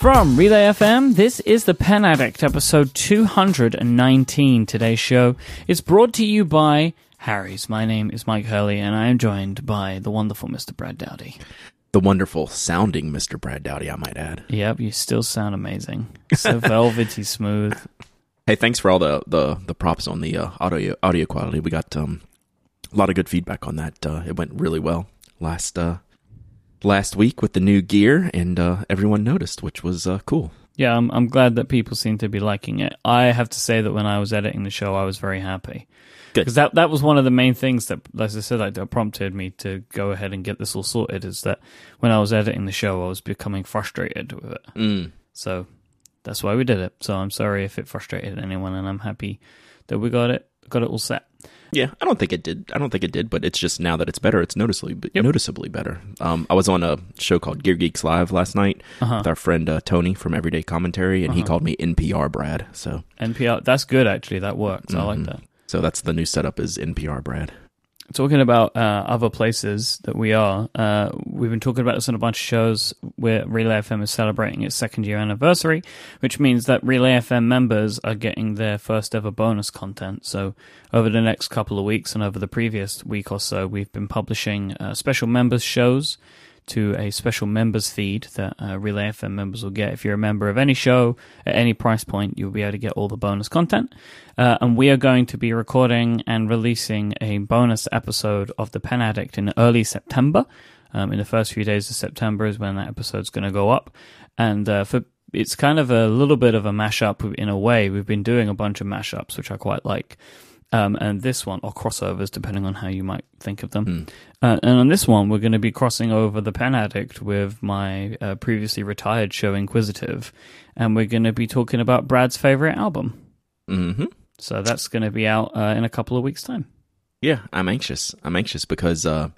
From Relay FM, this is the Pen Addict, episode 219. Today's show is brought to you by Harry's. My name is Myke Hurley, and I am joined by the wonderful Mr. Brad Dowdy. The wonderful sounding Mr. Brad Dowdy, I might add. Yep, you still sound amazing. So velvety smooth. Hey, thanks for all the the, the props on the uh, audio audio quality. We got um, a lot of good feedback on that. Uh, it went really well last uh, last week with the new gear, and uh, everyone noticed, which was uh, cool. Yeah, I'm, I'm glad that people seem to be liking it. I have to say that when I was editing the show, I was very happy. Because that, that was one of the main things that, as I said, like, that prompted me to go ahead and get this all sorted. Is that when I was editing the show, I was becoming frustrated with it. Mm. So that's why we did it. So I'm sorry if it frustrated anyone, and I'm happy that we got it got it all set. Yeah, I don't think it did. I don't think it did, but it's just now that it's better, it's noticeably Yep. noticeably better. Um, I was on a show called Gear Geeks Live last night Uh-huh. with our friend uh, Tony from Everyday Commentary, and he called me NPR Brad. So, NPR, that's good actually. That works. I like that. so that's the new setup is NPR Brad. Talking about uh, other places that we are, uh, we've been talking about this on a bunch of shows where Relay FM is celebrating its second year anniversary, which means that Relay FM members are getting their first ever bonus content. So, over the next couple of weeks and over the previous week or so, we've been publishing uh, special members shows to a special members feed that uh, Relay FM members will get. If you're a member of any show at any price point, you'll be able to get all the bonus content. Uh, and we are going to be recording and releasing a bonus episode of The Pen Addict in early September. Um, in the first few days of September is when that episode's going to go up. And uh, for it's kind of a little bit of a mashup in a way. We've been doing a bunch of mashups, which I quite like. Um, and this one, or crossovers, depending on how you might think of them. Uh, and on this one, we're going to be crossing over the Pen Addict with my uh, previously retired show, Inquisitive, and we're going to be talking about Brad's favorite album. hmm So that's going to be out uh, in a couple of weeks' time. Yeah, I'm anxious. I'm anxious because, uh,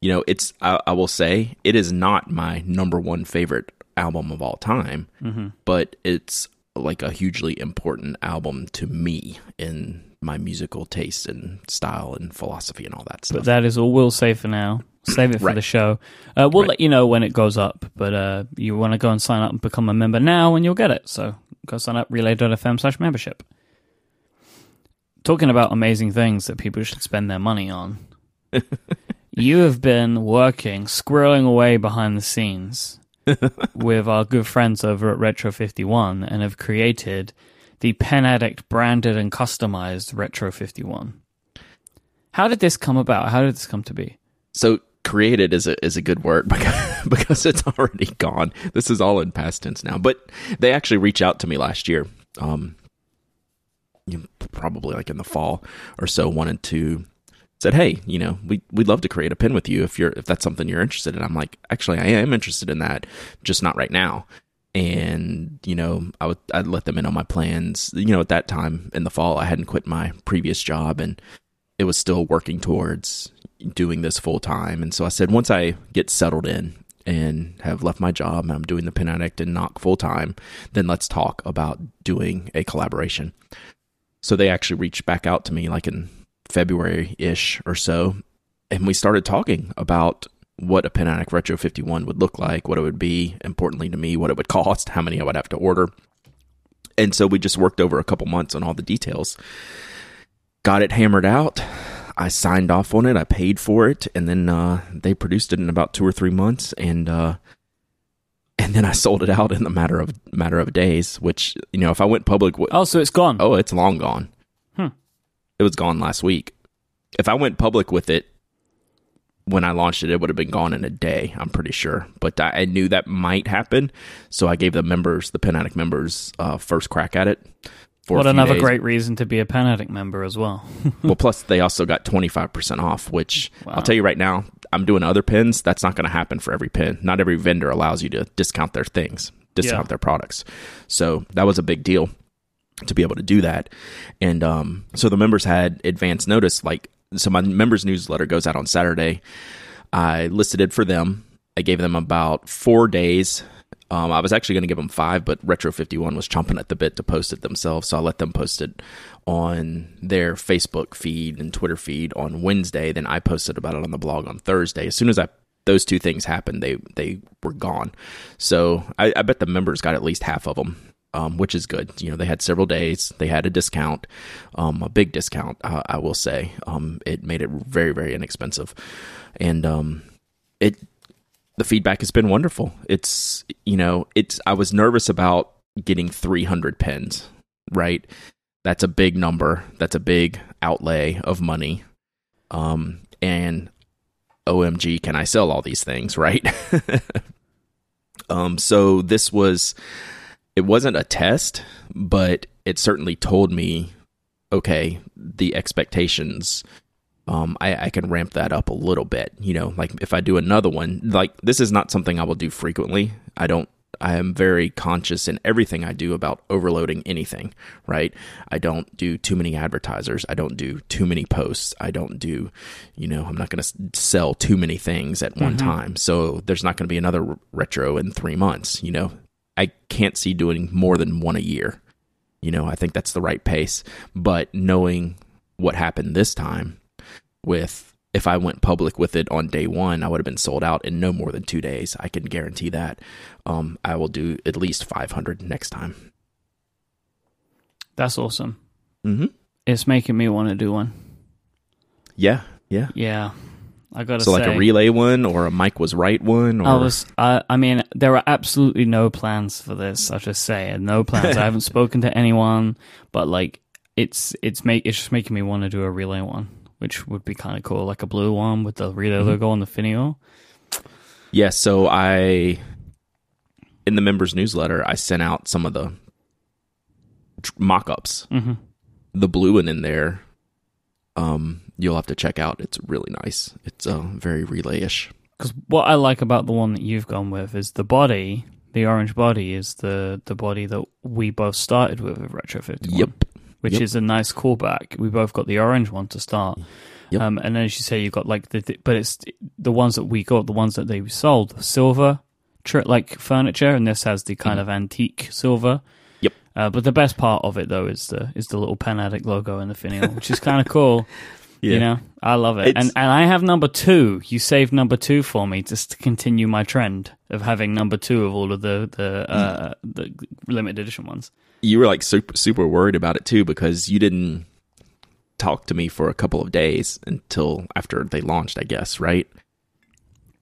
you know, it's. I, I will say it is not my number one favorite album of all time, Mm-hmm. but it's like a hugely important album to me in my musical taste and style and philosophy and all that stuff. But that is all we'll say for now. Save it for Right. the show. Uh, we'll Right. let you know when it goes up, but uh, you want to go and sign up and become a member now, and you'll get it. So go sign up relay.fm slash membership. Talking about amazing things that people should spend their money on. you have been working, squirreling away behind the scenes with our good friends over at Retro 51 and have created the Pen Addict branded and customized Retro 51. How did this come about? How did this come to be? so created is a is a good word because, because it's already gone. This is all in past tense now. But they actually reached out to me last year. Um, probably like in the fall or so wanted to said, "Hey, you know, we we'd love to create a pin with you if you're if that's something you're interested in." I'm like, "Actually, I am interested in that, just not right now." And you know, I would I'd let them in on my plans. You know, at that time in the fall, I hadn't quit my previous job and it was still working towards doing this full time. And so I said, once I get settled in and have left my job and I'm doing the Pen Addict and Nock full time, then let's talk about doing a collaboration. So they actually reached back out to me like in February ish or so. And we started talking about what a Addict Retro 51 would look like, what it would be, importantly to me, what it would cost, how many I would have to order. And so we just worked over a couple months on all the details got it hammered out. I signed off on it. I paid for it, and then uh, they produced it in about two or three months, and uh, and then I sold it out in the matter of matter of days. Which you know, if I went public, Oh, so it's gone. oh, it's long gone. Hmm. It was gone last week. If I went public with it when I launched it, it would have been gone in a day. I'm pretty sure, but I, I knew that might happen, so I gave the members, the Pen Addict members, uh, first crack at it. What another days. great reason to be a Pen Addict member as well. well, plus they also got 25% off, which Wow. I'll tell you right now, I'm doing other pins. That's not going to happen for every pin. Not every vendor allows you to discount their things, discount Yeah. their products. So that was a big deal to be able to do that. And um, so the members had advance notice. Like, so my members newsletter goes out on Saturday. I listed it for them. I gave them about four days. Um, I was actually going to give them five, but Retro 51 was chomping at the bit to post it themselves. So I let them post it on their Facebook feed and Twitter feed on Wednesday. Then I posted about it on the blog on Thursday. As soon as I those two things happened, they they were gone. So I, I bet the members got at least half of them. Um, which is good. You know, they had several days. They had a discount, um, a big discount, uh, I will say. Um, it made it very, very inexpensive, and um, it the feedback has been wonderful. It's you know, it's I was nervous about getting 300 pins, right? That's a big number. That's a big outlay of money. Um, and OMG, can I sell all these things, right? um, so this was, it wasn't a test, but it certainly told me, okay, the expectations, um, I, I can ramp that up a little bit. You know, like if I do another one, like this is not something I will do frequently. I don't I am very conscious in everything I do about overloading anything, right? I don't do too many advertisers. I don't do too many posts. I don't do, you know, I'm not going to sell too many things at one mm-hmm. time. So there's not going to be another retro in three months, you know? I can't see doing more than one a year. You know, I think that's the right pace. But knowing what happened this time with if I went public with it on day one, I would have been sold out in no more than two days. I can guarantee that. Um, I will do at least 500 next time. That's awesome. Mm-hmm. It's making me want to do one. Yeah, yeah, yeah. I gotta so say, like a relay one or a Mike was right one. Or... I was. I, I mean, there are absolutely no plans for this. I just say no plans. I haven't spoken to anyone, but like it's it's make it's just making me want to do a relay one which would be kind of cool, like a blue one with the relay mm-hmm. logo on the finial. Yes, yeah, so I in the members newsletter I sent out some of the mock-ups. Mm-hmm. The blue one in there, um, you'll have to check out. It's really nice. It's uh, very relay-ish. Because what I like about the one that you've gone with is the body. The orange body is the the body that we both started with with Retro 51. Yep which yep. is a nice callback. We both got the orange one to start. Yep. Um, and then as you say, you got like the, but it's the ones that we got, the ones that they sold, silver, like furniture, and this has the kind mm. of antique silver. Yep. Uh, but the best part of it though is the is the little pen addict logo in the finial, which is kind of cool. Yeah. You know, I love it. It's... And and I have number two. You saved number two for me just to continue my trend of having number two of all of the the uh, the limited edition ones you were like super super worried about it too because you didn't talk to me for a couple of days until after they launched, I guess, right?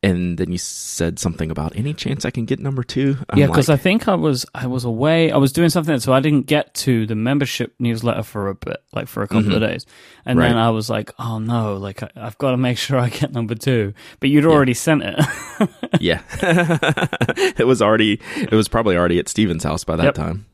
And then you said something about any chance I can get number two. I'm yeah, because like, I think I was I was away. I was doing something, so I didn't get to the membership newsletter for a bit, like for a couple mm-hmm. of days. And right. then I was like, oh no, like I, have got to make sure I get number two. But you'd already yeah. sent it. yeah, it was already. It was probably already at Stephen's house by that yep. time.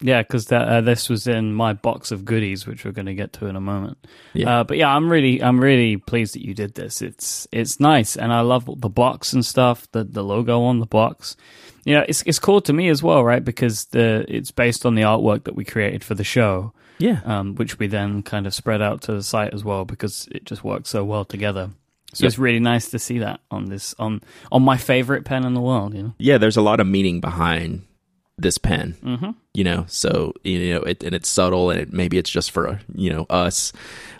Yeah, because uh, this was in my box of goodies, which we're going to get to in a moment. Yeah. Uh, but yeah, I'm really, I'm really pleased that you did this. It's, it's nice, and I love the box and stuff. The the logo on the box, you know, it's it's cool to me as well, right? Because the it's based on the artwork that we created for the show. Yeah. Um, which we then kind of spread out to the site as well because it just works so well together. So yep. it's really nice to see that on this on on my favorite pen in the world. You know. Yeah, there's a lot of meaning behind this pen. Mm-hmm. You know, so you know, it, and it's subtle, and it, maybe it's just for you know us,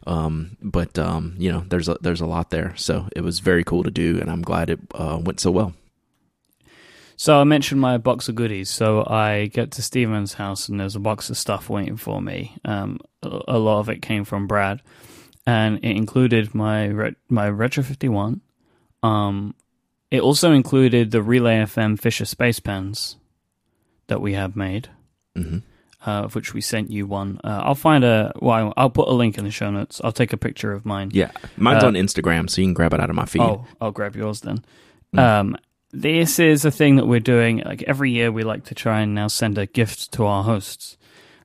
um, but um, you know, there's a, there's a lot there. So it was very cool to do, and I'm glad it uh, went so well. So I mentioned my box of goodies. So I get to Stephen's house, and there's a box of stuff waiting for me. Um, a lot of it came from Brad, and it included my my Retro 51. Um, it also included the Relay FM Fisher Space Pens that we have made, mm-hmm. uh, of which we sent you one. Uh, I'll find a. Well, I'll put a link in the show notes. I'll take a picture of mine. Yeah, mine's uh, on Instagram, so you can grab it out of my feed. Oh, I'll grab yours then. Mm. Um, this is a thing that we're doing. Like every year, we like to try and now send a gift to our hosts.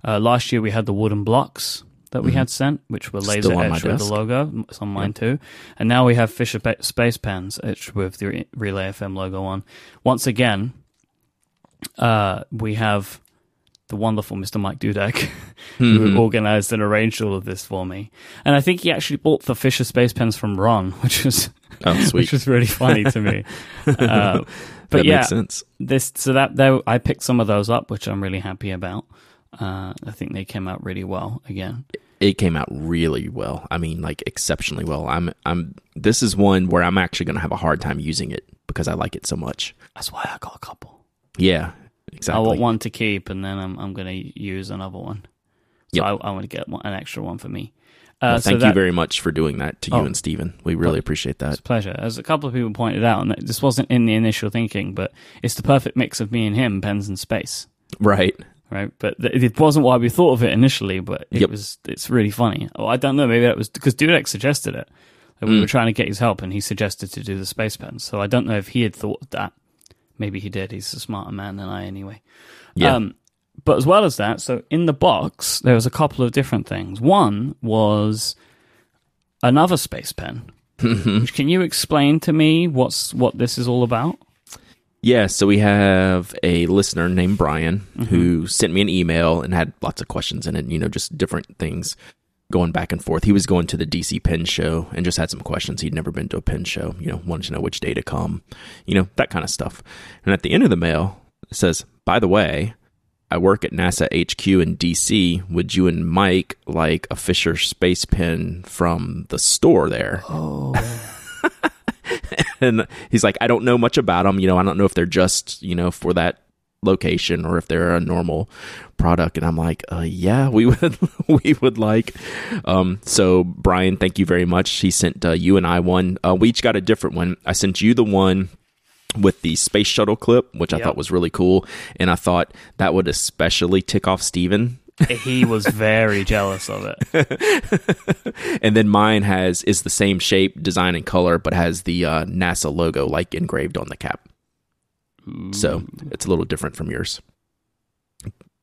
Uh, last year, we had the wooden blocks that we mm-hmm. had sent, which were laser etched with the logo. It's on mine too. And now we have Fisher Space Pens etched with the Relay FM logo on. Once again, uh, we have the wonderful Mr. Mike Dudek, who mm-hmm. organized and arranged all of this for me. And I think he actually bought the Fisher Space Pens from Ron, which was oh, which was really funny to me. Uh, but that yeah, makes sense. This so that there, I picked some of those up, which I'm really happy about. Uh, I think they came out really well again. it came out really well. I mean, like exceptionally well. I'm I'm this is one where I'm actually going to have a hard time using it because I like it so much. That's why I got a couple. Yeah, exactly. I want one to keep, and then I'm I'm going to use another one. So Yep. I, I want to get one, an extra one for me. Uh, Well, so thank that- you very much for doing that to you Oh. and Stephen. We really appreciate that. It's a pleasure. As a couple of people pointed out, and this wasn't in the initial thinking, but it's the perfect mix of me and him, pens and space, Right. right? But th- it wasn't why we thought of it initially, but it Yep. was. It's really funny. Oh, I don't know. Maybe that was because Dudek suggested it. We Mm. were trying to get his help, and he suggested to do the space pens. So I don't know if he had thought of that. Maybe he did. He's a smarter man than I, anyway. Yeah. Um, but as well as that, so in the box, there was a couple of different things. One was another space pen. Can you explain to me what's what this is all about? Yeah, so we have a listener named Brian Mm-hmm. who sent me an email and had lots of questions in it, you know, just different things going back and forth. He was going to the DC Pen Show and just had some questions. He'd never been to a pen show, you know, wanted to know which day to come, you know, that kind of stuff. And at the end of the mail, it says, by the way, I work at NASA HQ in DC. Would you and Myke like a Fisher space pen from the store there? Oh, and he's like, I don't know much about them. You know, I don't know if they're just you know for that location or if they're a normal product. And I'm like, uh, yeah, we would we would like. Um, so Brian, thank you very much. He sent uh, you and I one. Uh, we each got a different one. I sent you the one with the space shuttle clip, which I thought was really cool, and I thought that would especially tick off Stephen. he was very jealous of it. and then mine has is the same shape, design, and color, but has the uh, NASA logo like engraved on the cap. So it's a little different from yours.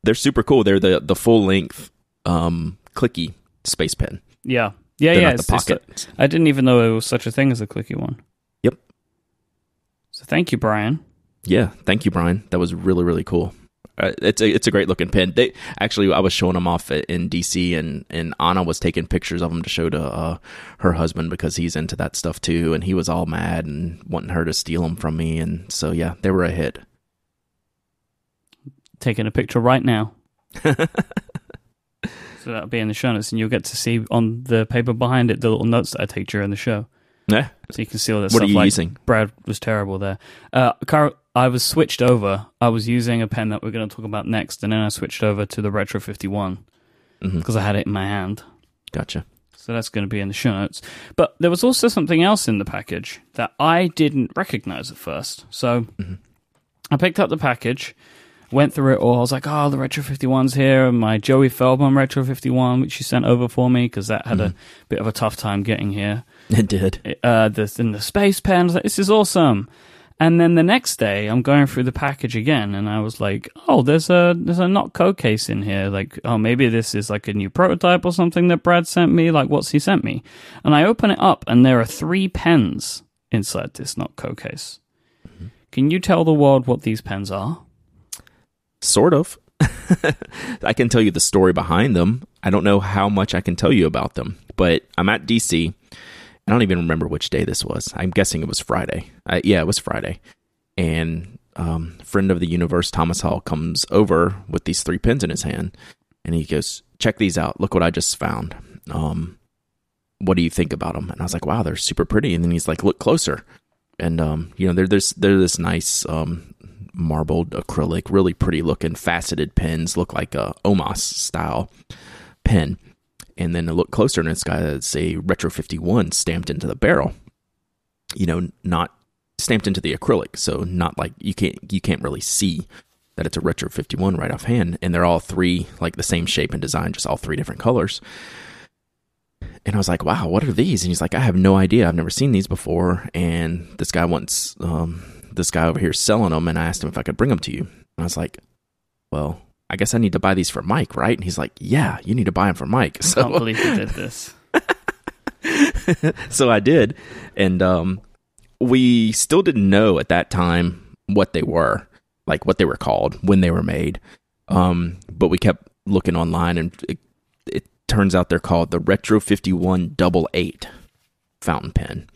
They're super cool. They're the the full length um, clicky space pen. Yeah, yeah, They're yeah. the it's just pocket. that- I didn't even know it was such a thing as a clicky one. Yep. So thank you, Brian. Yeah, thank you, Brian. That was really really cool. Uh, it's a it's a great looking pin. They actually I was showing them off in DC, and and Anna was taking pictures of them to show to uh, her husband because he's into that stuff too, and he was all mad and wanting her to steal them from me, and so yeah, they were a hit. Taking a picture right now. so that'll be in the show notes, and you'll get to see on the paper behind it the little notes that I take during the show. Yeah. So you can see all that What are stuff you like using? Brad was terrible there. Uh, Carl, I was switched over. I was using a pen that we're going to talk about next, and then I switched over to the Retro 51 Mhm. because I had it in my hand. Gotcha. So that's going to be in the show notes. But there was also something else in the package that I didn't recognize at first. So I picked up the package, went through it all. I was like, oh, the Retro 51's here, and my Joey Feldman Retro 51, which you sent over for me because that had a bit of a tough time getting here. It did. Uh, the, in the space pen, I was like, this is awesome. And then the next day, I'm going through the package again, and I was like, "Oh, there's a there's a Nock Co case in here. Like, oh, maybe this is like a new prototype or something that Brad sent me. Like, what's he sent me?" And I open it up, and there are three pens inside this Nock Co case. Mm-hmm. Can you tell the world what these pens are? Sort of. I can tell you the story behind them. I don't know how much I can tell you about them, but I'm at DC. I don't even remember which day this was. I'm guessing it was Friday. I, yeah, it was Friday. And um, friend of the universe, Thomas Hall, comes over with these three pins in his hand, and he goes, "Check these out. Look what I just found. Um, what do you think about them?" And I was like, "Wow, they're super pretty." And then he's like, "Look closer." And um, you know, they're this they're this nice um, marbled acrylic, really pretty looking faceted pins. Look like a Omas style pen. And then I look closer, and it's got a Retro 51 stamped into the barrel. You know, not stamped into the acrylic, so not like you can't you can't really see that it's a Retro 51 right offhand. And they're all three like the same shape and design, just all three different colors. And I was like, "Wow, what are these?" And he's like, "I have no idea. I've never seen these before." And this guy wants um, this guy over here selling them, and I asked him if I could bring them to you. And I was like, "Well, I guess I need to buy these for Myke, right?" And he's like, "Yeah, you need to buy them for Myke." I can't So, believe you did this. so I did, and um, we still didn't know at that time what they were, like what they were called when they were made. Um, but we kept looking online, and it, it turns out they're called the Retro Fifty One Double Eight fountain pen.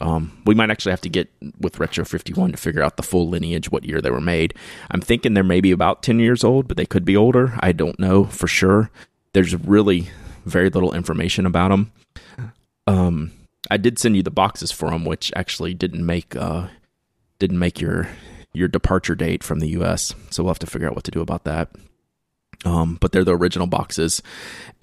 Um, we might actually have to get with Retro 51 to figure out the full lineage, what year they were made. I'm thinking they're maybe about 10 years old, but they could be older. I don't know for sure. There's really very little information about them. Um, I did send you the boxes for them, which actually didn't make uh, didn't make your your departure date from the U.S. So we'll have to figure out what to do about that. Um, but they're the original boxes,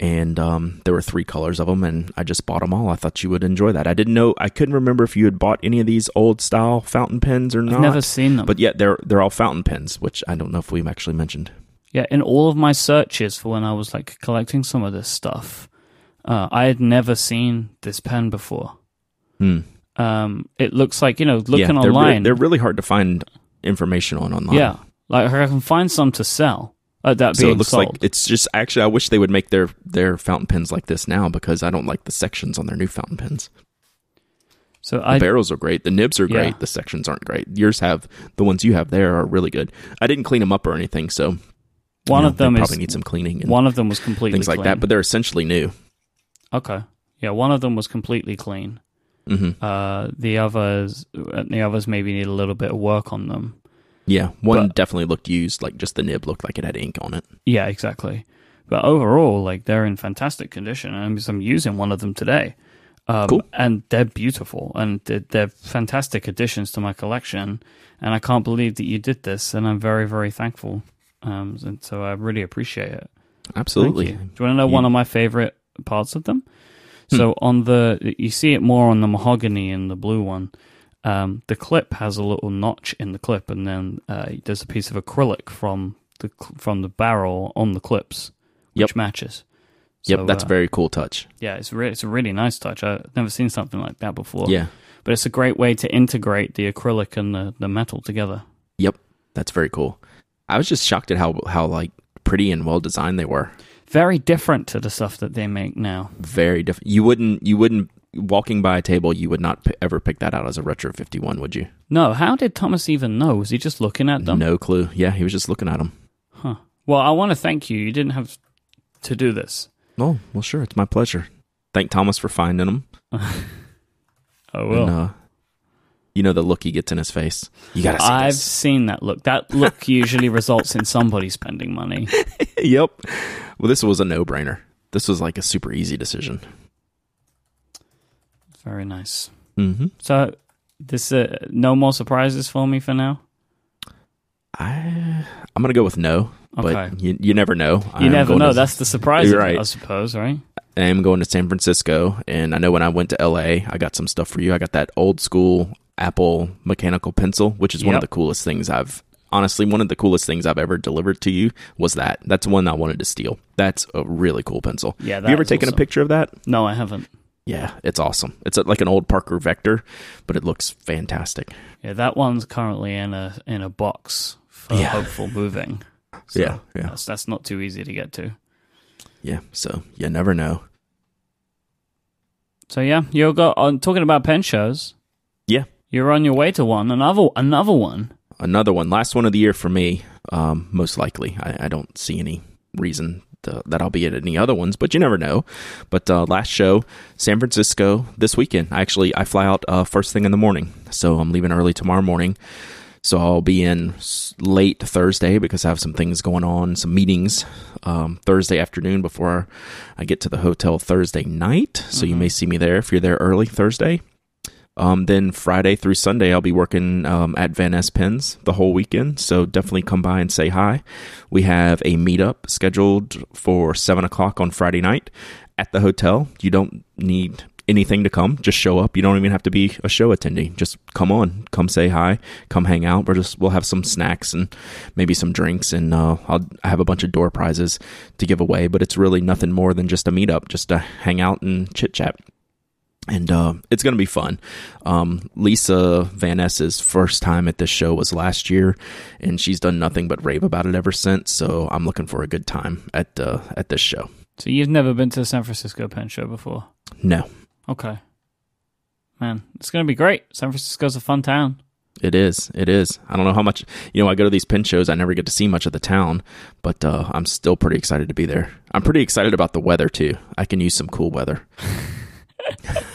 and um, there were three colors of them, and I just bought them all. I thought you would enjoy that. I didn't know, I couldn't remember if you had bought any of these old style fountain pens or not. I've never seen them. But yet they're they're all fountain pens, which I don't know if we've actually mentioned. Yeah, in all of my searches for when I was like collecting some of this stuff, uh, I had never seen this pen before. Hmm. Um, it looks like you know looking yeah, they're, re- online. they're really hard to find information on online. yeah, like I can find some to sell. Uh, that So it looks sold. like it's just actually I wish they would make their their fountain pens like this now because I don't like the sections on their new fountain pens. so The I barrels are great, the nibs are great, Yeah. the sections aren't great. Yours have the ones you have there are really good. I didn't clean them up or anything, so one you know, of them they is probably need some cleaning one of them was completely things like clean. that, but they're essentially new. okay, yeah, one of them was completely clean. hmm Uh, the others, uh, the others maybe need a little bit of work on them. Yeah, one But- definitely looked used, like just the nib looked like it had ink on it. Yeah, exactly. But overall, like they're in fantastic condition. and I'm, I'm using one of them today. Um, Cool. And they're beautiful and they're, they're fantastic additions to my collection. And I can't believe that you did this. And I'm very, very thankful. Um, and so I really appreciate it. Absolutely. Do you want to know You- one of my favorite parts of them? Hmm. So on the, you see it more on the mahogany and the blue one. Um, the clip has a little notch in the clip, and then uh, there's a piece of acrylic from the from the barrel on the clips, which Yep. matches. Yep, So, that's uh, a very cool touch. yeah. It's re- it's a really nice touch. I've never seen something like that before. Yeah. but it's a great way to integrate the acrylic and the, the metal together. Yep, that's very cool. I was just shocked at how how like pretty and well designed they were. Very different to the stuff that they make now. Very different. You wouldn't you wouldn't walking by a table you would not p- ever pick that out as a retro 51, would you? No, how did Thomas even know? Was he just looking at them? No clue. Yeah, he was just looking at them. Huh. Well, I want to thank you. You didn't have to do this. Oh, well sure, it's my pleasure. Thank Thomas for finding them. Oh well. And, uh, you know the look he gets in his face. You got to see I've this. seen that look. That look usually results in somebody spending money. yep. Well, this was a no-brainer. This was like a super easy decision. Very nice. Mm-hmm. So, this uh, no more surprises for me for now. I I'm going to go with no, Okay. but you you never know. I You am never know. to- That's the surprise, You're of it, right. I suppose, right? I am going to San Francisco, and I know when I went to LA, I got some stuff for you. I got that old school Apple mechanical pencil, which is one of the coolest things I've honestly one of the coolest things I've ever delivered to you was that. That's one I wanted to steal. That's a really cool pencil. Yeah. Have you ever taken awesome. a picture of that? No, I haven't. Yeah, it's awesome. It's like an old Parker Vector, but it looks fantastic. Yeah, that one's currently in a in a box for Yeah. hopeful moving. So Yeah, yeah. That's, that's not too easy to get to. Yeah, so you never know. So yeah, you're go on talking about pen shows. Yeah. You're on your way to one. Another another one. Another one, last one of the year for me, um, most likely. I, I don't see any reason to, that I'll be at any other ones, but you never know. But uh, last show, San Francisco this weekend. Actually, I fly out uh, first thing in the morning, so I'm leaving early tomorrow morning. So I'll be in late Thursday because I have some things going on, some meetings um, Thursday afternoon before I get to the hotel Thursday night. So you may see me there if you're there early Thursday. Um, then Friday through Sunday, I'll be working um, at Vanness Pens the whole weekend. So definitely come by and say hi. We have a meetup scheduled for seven o'clock on Friday night at the hotel. You don't need anything to come; just show up. You don't even have to be a show attendee. Just come on, come say hi, come hang out. We're just we'll have some snacks and maybe some drinks, and uh, I'll I have a bunch of door prizes to give away. But it's really nothing more than just a meetup, just to hang out and chit chat and uh, it's going to be fun. Um, Lisa Vanness's first time at this show was last year, and she's done nothing but rave about it ever since. So I'm looking for a good time at uh, at this show. So you've never been to the San Francisco Pen Show before? No, Okay. Man, it's going to be great. San Francisco's a fun town. it is. It is. I don't know how much. You know, I go to these pin shows. I never get to see much of the town, but uh, I'm still pretty excited to be there. I'm pretty excited about the weather too. I can use some cool weather.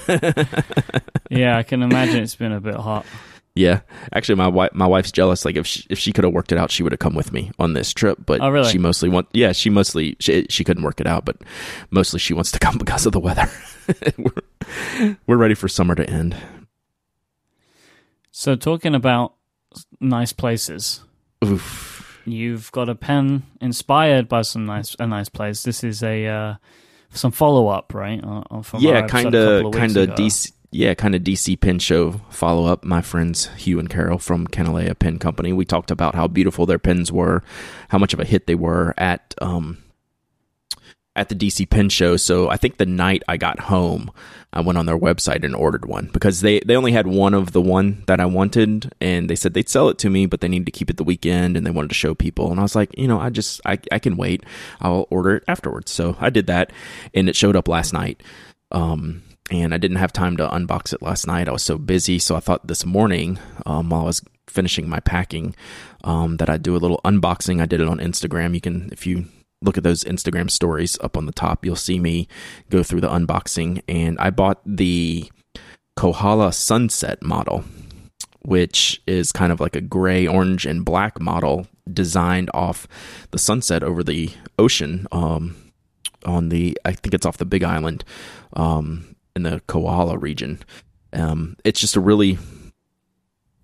yeah, I can imagine it's been a bit hot. Yeah, actually, my wife my wife's jealous. Like if she, if she could have worked it out, she would have come with me on this trip. But Oh, really? she mostly want yeah, she mostly she, she couldn't work it out, but mostly she wants to come because of the weather. we're, we're ready for summer to end. So, talking about nice places, Oof. you've got a pen inspired by some nice a nice place. This is a uh, some follow up, right? On, on from Yeah, kind of kind of. DC. Yeah, kind of DC Pen Show follow up. My friends Hugh and Carol from Kanilea Pen Company. We talked about how beautiful their pens were, how much of a hit they were at um at the DC Pen Show. So I think the night I got home, I went on their website and ordered one because they they only had one of the one that I wanted, and they said they'd sell it to me, but they needed to keep it the weekend, and they wanted to show people. And I was like, you know, I just I I can wait. I'll order it afterwards. So I did that, and it showed up last night. Um, and I didn't have time to unbox it last night. I was so busy. So I thought this morning, um, while I was finishing my packing, um, that I'd do a little unboxing. I did it on Instagram. You can, if you look at those Instagram stories up on the top, you'll see me go through the unboxing. And I bought the Kohala Sunset model, which is kind of like a gray, orange, and black model designed off the sunset over the ocean. Um, on the, I think it's off the Big Island, um, in the Kohala region. Um, it's just a really,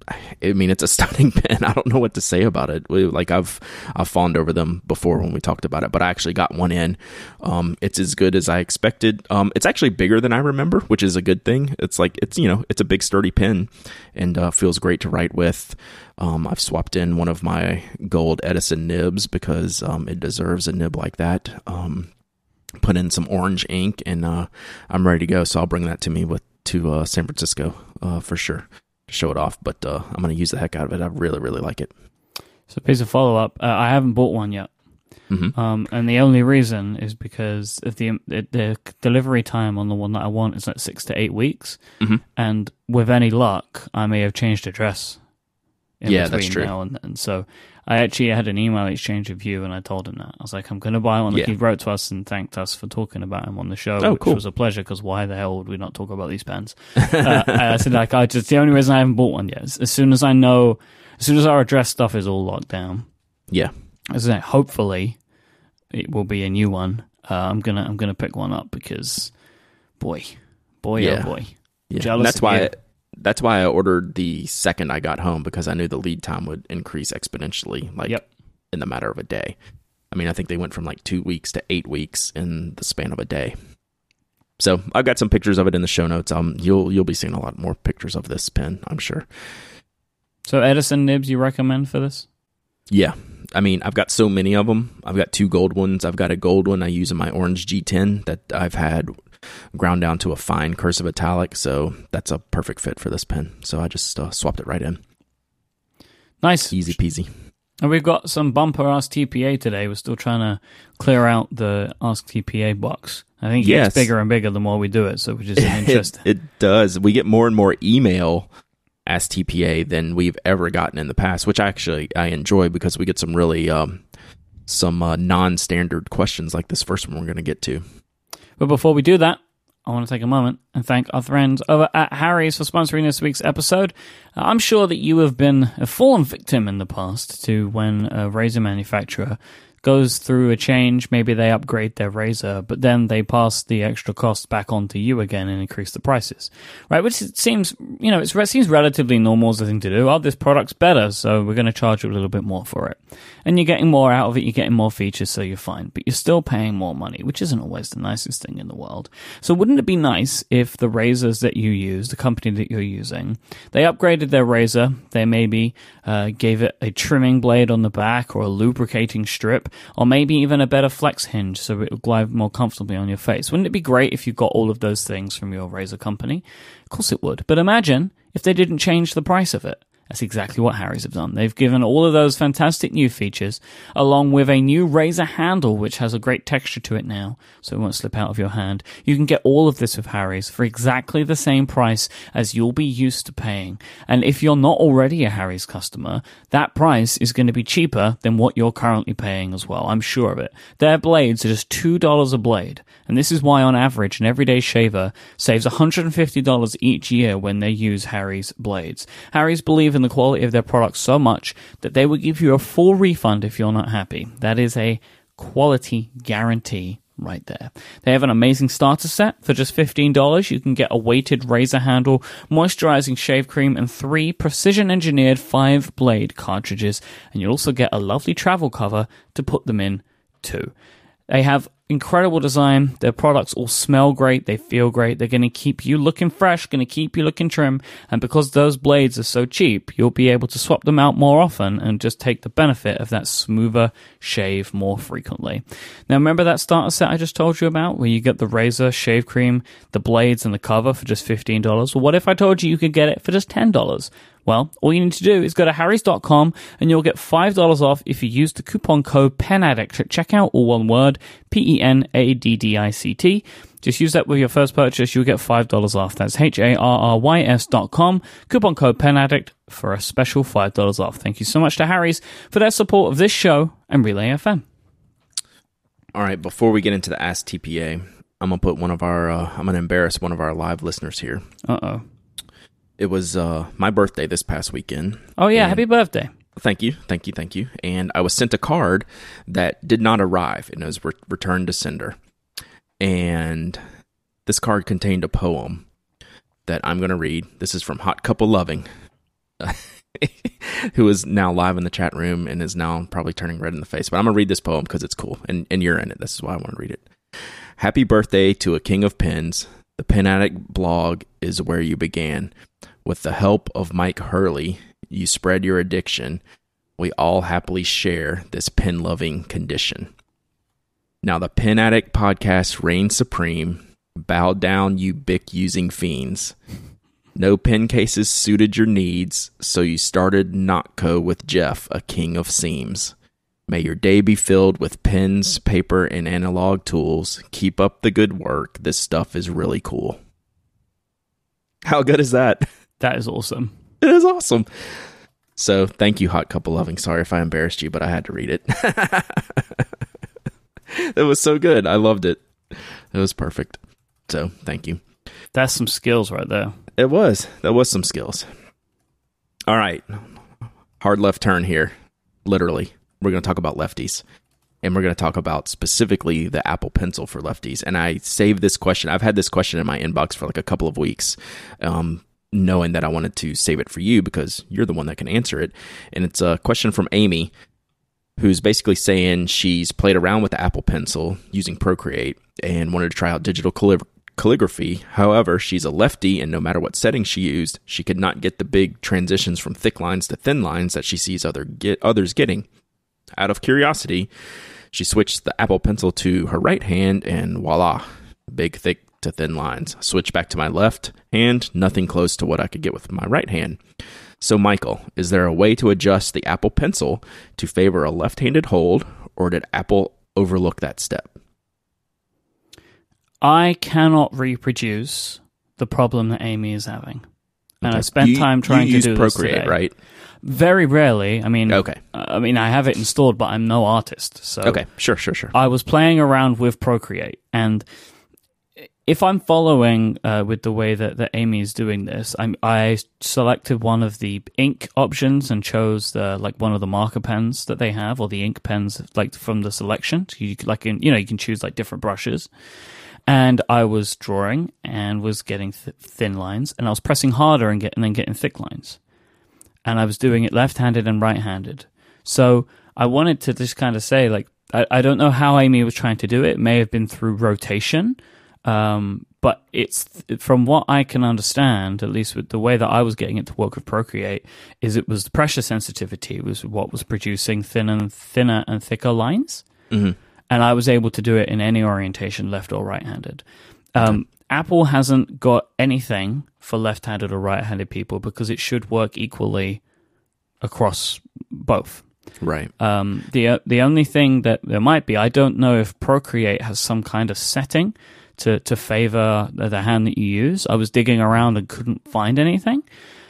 I mean, it's a stunning pen. I don't know what to say about it. We- Like I've, I've fawned over them before when we talked about it, but I actually got one in. Um, it's as good as I expected. Um, it's actually bigger than I remember, which is a good thing. It's like it's you know it's a big sturdy pen, and uh, feels great to write with. Um, I've swapped in one of my gold Edison nibs because um, it deserves a nib like that. Um, put in some orange ink, and uh, I'm ready to go. So I'll bring that to me with to uh, San Francisco uh, for sure show it off. But uh, I'm going to use the heck out of it. I really really like it. So, piece of follow up. Uh, I haven't bought one yet. hmm Um, and the only reason is because of the, the delivery time on the one that I want is like six to eight weeks, Mhm. and with any luck, I may have changed address. In Yeah, between that's true. Now and then. So I actually had an email exchange with you, and I told him that I was like, I'm going to buy one. Like Yeah. he wrote to us and thanked us for talking about him on the show, Oh, which cool. was a pleasure. Because why the hell would we not talk about these pens? uh, I said like, I just the only reason I haven't bought one yet. is As soon as I know, as soon as our address stuff is all locked down, Yeah. I say, hopefully it will be a new one. Uh, I'm gonna I'm gonna pick one up because, boy, boy, Yeah. oh boy, Yeah, Jealous and that's why you. That's why I ordered the second I got home because I knew the lead time would increase exponentially, like Yep. in the matter of a day. I mean, I think they went from like two weeks to eight weeks in the span of a day. So I've got some pictures of it in the show notes. Um, you'll you'll be seeing a lot more pictures of this pen, I'm sure. So Edison nibs you recommend for this? Yeah, I mean, I've got so many of them. I've got two gold ones. I've got a gold one I use in my orange G10 that I've had ground down to a fine cursive italic. So that's a perfect fit for this pen. So I just uh, swapped it right in. Nice. Easy peasy. And we've got some bumper Ask TPA today. We're still trying to clear out the Ask TPA box. I think it Yes. gets bigger and bigger the more we do it, so which is it, interesting. it does. We get more and more email Ask TPA than we've ever gotten in the past, which actually I enjoy because we get some really um, some uh, non-standard questions like this first one we're going to get to. But before we do that, I want to take a moment and thank our friends over at Harry's for sponsoring this week's episode. Uh, I'm sure that you have been a fallen victim in the past to when a razor manufacturer goes through a change, maybe they upgrade their razor, but then they pass the extra cost back on to you again and increase the prices, right? Which seems, you know, it seems relatively normal as a thing to do. Oh, this product's better, so we're going to charge you a little bit more for it. And you're getting more out of it, you're getting more features, so you're fine, but you're still paying more money, which isn't always the nicest thing in the world. So wouldn't it be nice if the razors that you use, the company that you're using, they upgraded their razor, they maybe uh, gave it a trimming blade on the back or a lubricating strip, or maybe even a better flex hinge so it will glide more comfortably on your face. Wouldn't it be great if you got all of those things from your razor company? Of course it would. But imagine if they didn't change the price of it. That's exactly what Harry's have done. They've given all of those fantastic new features, along with a new razor handle, which has a great texture to it now, so it won't slip out of your hand. You can get all of this with Harry's for exactly the same price as you'll be used to paying. And if you're not already a Harry's customer, that price is going to be cheaper than what you're currently paying as well. I'm sure of it. Their blades are just $2 a blade. And this is why, on average, an everyday shaver saves $150 each year when they use Harry's blades. Harry's believe in the quality of their products so much that they will give you a full refund if you're not happy. That is a quality guarantee right there. They have an amazing starter set for just $15. You can get a weighted razor handle, moisturizing shave cream, and three precision engineered five blade cartridges. And you'll also get a lovely travel cover to put them in too. They have incredible design. Their products all smell great. They feel great. They're going to keep you looking fresh, going to keep you looking trim. And because those blades are so cheap, you'll be able to swap them out more often and just take the benefit of that smoother shave more frequently. Now, remember that starter set I just told you about where you get the razor, shave cream, the blades, and the cover for just $15? Well, what if I told you you could get it for just $10? Well, all you need to do is go to harrys.com and you'll get $5 off if you use the coupon code PENADDICT at checkout, all one word, P-E-N-A-D-D-I-C-T. Just use that with your first purchase, you'll get $5 off. That's H-A-R-R-Y-S dot com, coupon code PENADDICT for a special $5 off. Thank you so much to Harry's for their support of this show and Relay FM. All right, before we get into the Ask TPA, I'm gonna put one of our uh, I'm gonna embarrass one of our live listeners here. Uh-oh. It was uh, my birthday this past weekend. Oh, yeah, And- happy birthday. Thank you, thank you, thank you. And I was sent a card that did not arrive. It was re- returned to sender. And this card contained a poem that I'm going to read. This is from Hot Couple Loving, who is now live in the chat room and is now probably turning red in the face. But I'm going to read this poem because it's cool and, and you're in it. This is why I want to read it. Happy birthday to a king of pens. The Pen Addict blog is where you began. With the help of Myke Hurley, you spread your addiction. We all happily share this pen loving condition. Now, the Pen Addict podcast reigns supreme. Bow down, you Bic using fiends. No pen cases suited your needs, so you started Nock Co with Jeff, a king of seams. May your day be filled with pens, paper, and analog tools. Keep up the good work. This stuff is really cool. How good is that? That is awesome. It is awesome. So thank you, Hot Couple Loving. Sorry if I embarrassed you, but I had to read it. it was so good. I loved it. It was perfect. So thank you. That's some skills right there. It was. That was some skills. All right. Hard left turn here. Literally. We're going to talk about lefties. And we're going to talk about specifically the Apple Pencil for lefties. And I saved this question. I've had this question in my inbox for like a couple of weeks, um, knowing that I wanted to save it for you because you're the one that can answer it. And it's a question from Amy, who's basically saying she's played around with the Apple Pencil using Procreate and wanted to try out digital calli- calligraphy. However, she's a lefty, and no matter what settings she used, she could not get the big transitions from thick lines to thin lines that she sees other get others getting. Out of curiosity, she switched the Apple Pencil to her right hand, and voila, big thick to thin lines. Switch back to my left hand, nothing close to what I could get with my right hand. So, Michael, is there a way to adjust the Apple Pencil to favor a left handed hold, or did Apple overlook that step? I cannot reproduce the problem that Amy is having. And I spent You- time trying to use do Procreate, this today. right? Very rarely. I mean, Okay. Uh, I mean, I have it installed, but I'm no artist. So Okay, sure, sure, sure. I was playing around with Procreate, and if I'm following uh, with the way that, that Amy is doing this, I'm, I selected one of the ink options and chose the like one of the marker pens that they have, or the ink pens like from the selection. So you like in, you know you can choose like different brushes, and I was drawing and was getting th- thin lines, and I was pressing harder and, get, and then getting thick lines, and I was doing it left-handed and right-handed. So I wanted to just kind of say like I, I don't know how Amy was trying to do it. It may have been through rotation, um, but it's from what I can understand, at least with the way that I was getting it to work with Procreate, is it was the pressure sensitivity was what was producing thin and thinner and thicker lines, Mhm. and I was able to do it in any orientation, left or right-handed. Um, Apple hasn't got anything for left-handed or right-handed people because it should work equally across both. Right. Um, the the only thing that there might be, I don't know if Procreate has some kind of setting to to favor the hand that you use. I was digging around and couldn't find anything.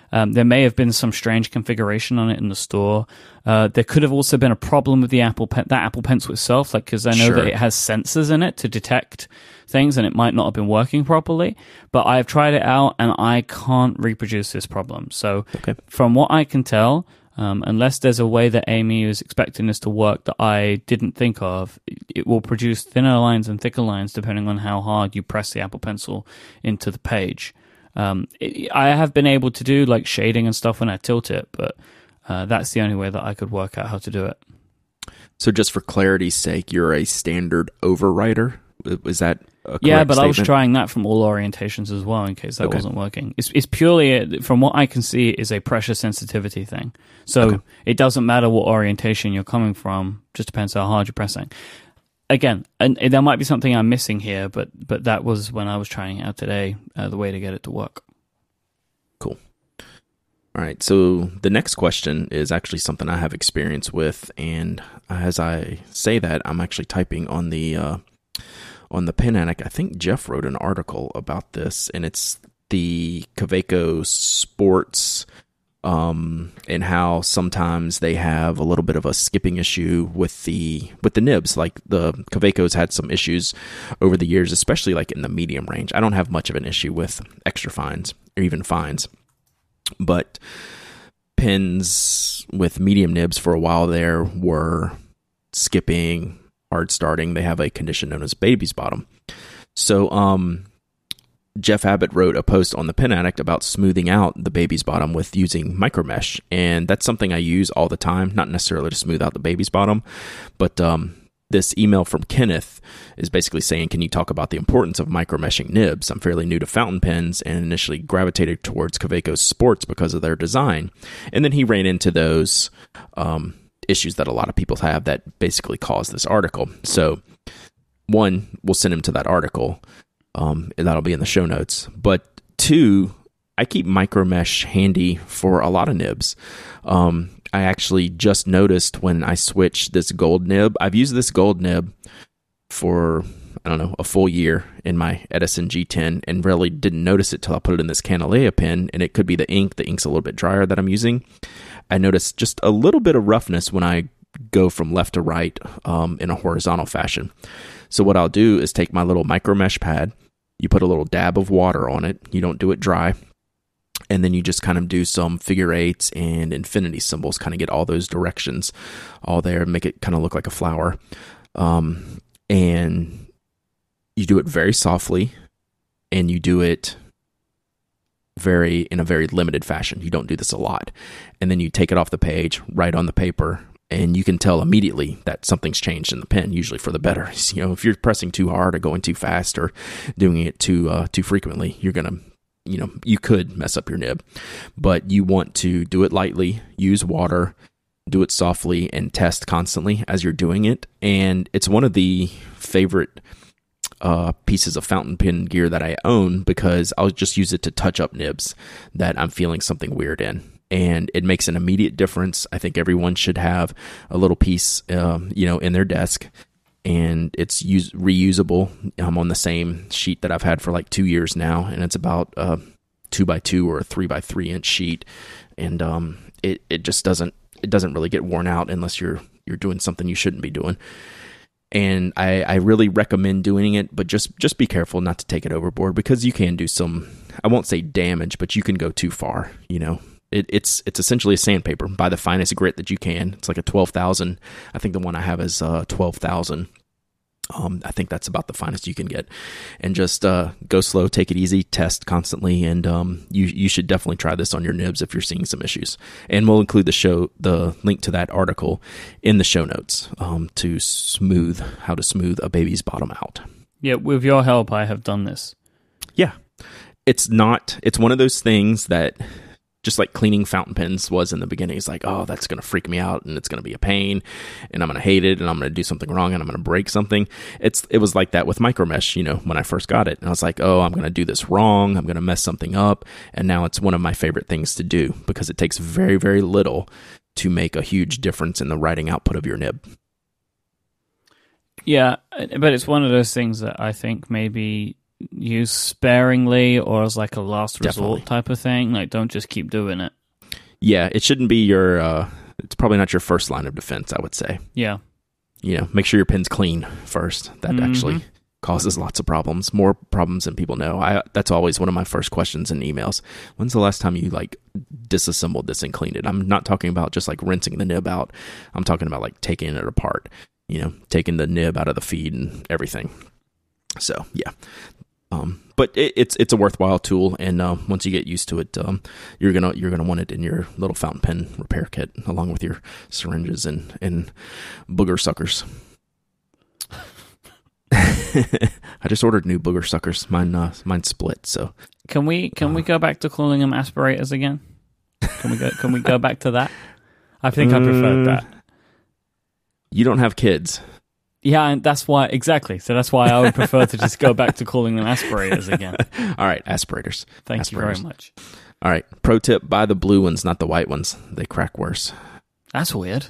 Um, there may have been some strange configuration on it in the store. Uh, there could have also been a problem with the Apple Pen- that Apple Pencil itself, like because I know Sure. that it has sensors in it to detect things, and it might not have been working properly. But I've tried it out, and I can't reproduce this problem. So, Okay. from what I can tell, um, unless there's a way that Amy is expecting this to work that I didn't think of, it will produce thinner lines and thicker lines depending on how hard you press the Apple Pencil into the page. Um, it, I have been able to do like shading and stuff when I tilt it, but uh, that's the only way that I could work out how to do it. So just for clarity's sake, you're a standard overwriter. Is that Yeah, but I was trying that from all orientations as well in case that Okay. wasn't working. It's, it's purely, a, from what I can see, is a pressure sensitivity thing. So Okay. it doesn't matter what orientation you're coming from; just depends how hard you're pressing. Again, and, and there might be something I'm missing here, but but that was when I was trying it out today, uh, the way to get it to work. Cool. All right. So the next question is actually something I have experience with, and as I say that, I'm actually typing on the uh, on the Pen Addict. I think Jeff wrote an article about this, and it's the Kaweco Sports um, and how sometimes they have a little bit of a skipping issue with the with the nibs. Like the Kaweco's had some issues over the years, especially like in the medium range. I don't have much of an issue with extra fines or even fines, but pins with medium nibs for a while there were skipping, hard starting. They have a condition known as baby's bottom. So, um, Jeff Abbott wrote a post on the Pen Addict about smoothing out the baby's bottom with using micromesh, and that's something I use all the time. Not necessarily to smooth out the baby's bottom, but um, this email from Kenneth is basically saying, "Can you talk about the importance of micromeshing nibs? I'm fairly new to fountain pens and initially gravitated towards Kaweco's Sports because of their design, and then he ran into those um, issues that a lot of people have that basically caused this article. So, one, we'll send him to that article." um, and that'll be in the show notes. But two, I keep micromesh handy for a lot of nibs. Um, I actually just noticed when I switched this gold nib. I've used this gold nib for I don't know a full year in my Edison G10, and really didn't notice it till I put it in this Kanilea pen, and it could be the ink. The ink's a little bit drier that I'm using. I notice just a little bit of roughness when I go from left to right um, in a horizontal fashion. So what I'll do is take my little micro mesh pad, you put a little dab of water on it. You don't do it dry. And then you just kind of do some figure eights and infinity symbols, kind of get all those directions all there, make it kind of look like a flower. Um, and you do it very softly and you do it very in a very limited fashion. You don't do this a lot. And then you take it off the page, write on the paper, and you can tell immediately that something's changed in the pen, usually for the better. You know, if you're pressing too hard or going too fast or doing it too uh, too frequently, you're gonna, you know, you could mess up your nib. But you want to do it lightly, use water, do it softly, and test constantly as you're doing it. And it's one of the favorite uh, pieces of fountain pen gear that I own because I'll just use it to touch up nibs that I'm feeling something weird in. And it makes an immediate difference. I think everyone should have a little piece, um, you know, in their desk, and it's use, reusable. I'm on the same sheet that I've had for like two years now, and it's about a two by two or a three by three inch sheet, and um, it it just doesn't it doesn't really get worn out unless you're you're doing something you shouldn't be doing and I, I really recommend doing it, but just just be careful not to take it overboard because you can do some I won't say damage, but you can go too far. You know, it, it's it's essentially a sandpaper. Buy the finest grit that you can. It's like a twelve thousand. I think the one I have is uh, twelve thousand. Um, I think that's about the finest you can get, and just uh, go slow, take it easy, test constantly, and um, you you should definitely try this on your nibs if you're seeing some issues. And we'll include the show the link to that article in the show notes um, to smooth how to smooth a baby's bottom out. Yeah, with your help, I have done this. Yeah, it's not. It's one of those things that just like cleaning fountain pens was in the beginning. It's like, oh, that's going to freak me out and it's going to be a pain and I'm going to hate it and I'm going to do something wrong and I'm going to break something. It's it was like that with micromesh, you know, when I first got it. And I was like, oh, I'm going to do this wrong. I'm going to mess something up. And now it's one of my favorite things to do because it takes very very little to make a huge difference in the writing output of your nib. Yeah, but it's one of those things that I think maybe use sparingly or as like a last resort Definitely. type of thing. Like, don't just keep doing it. Yeah, it shouldn't be your. Uh, it's probably not your first line of defense. I would say. Yeah. You know, make sure your pen's clean first. That Mhm. actually causes lots of problems, more problems than people know. I that's always one of my first questions in emails. When's the last time you like disassembled this and cleaned it? I'm not talking about just like rinsing the nib out. I'm talking about like taking it apart. You know, taking the nib out of the feed and everything. So yeah, um, but it, it's it's a worthwhile tool, and uh, once you get used to it, um, you're gonna you're gonna want it in your little fountain pen repair kit, along with your syringes and and booger suckers. I just ordered new booger suckers. Mine uh, mine split, so Can we can we go back to calling them aspirators again? Can we go can we go back to that? I think I preferred that. you don't have kids. Yeah, and that's why exactly. So that's why I would prefer to just go back to calling them aspirators again. All right, aspirators. Thank you very much. All right, pro tip: buy the blue ones, not the white ones. They crack worse. That's weird.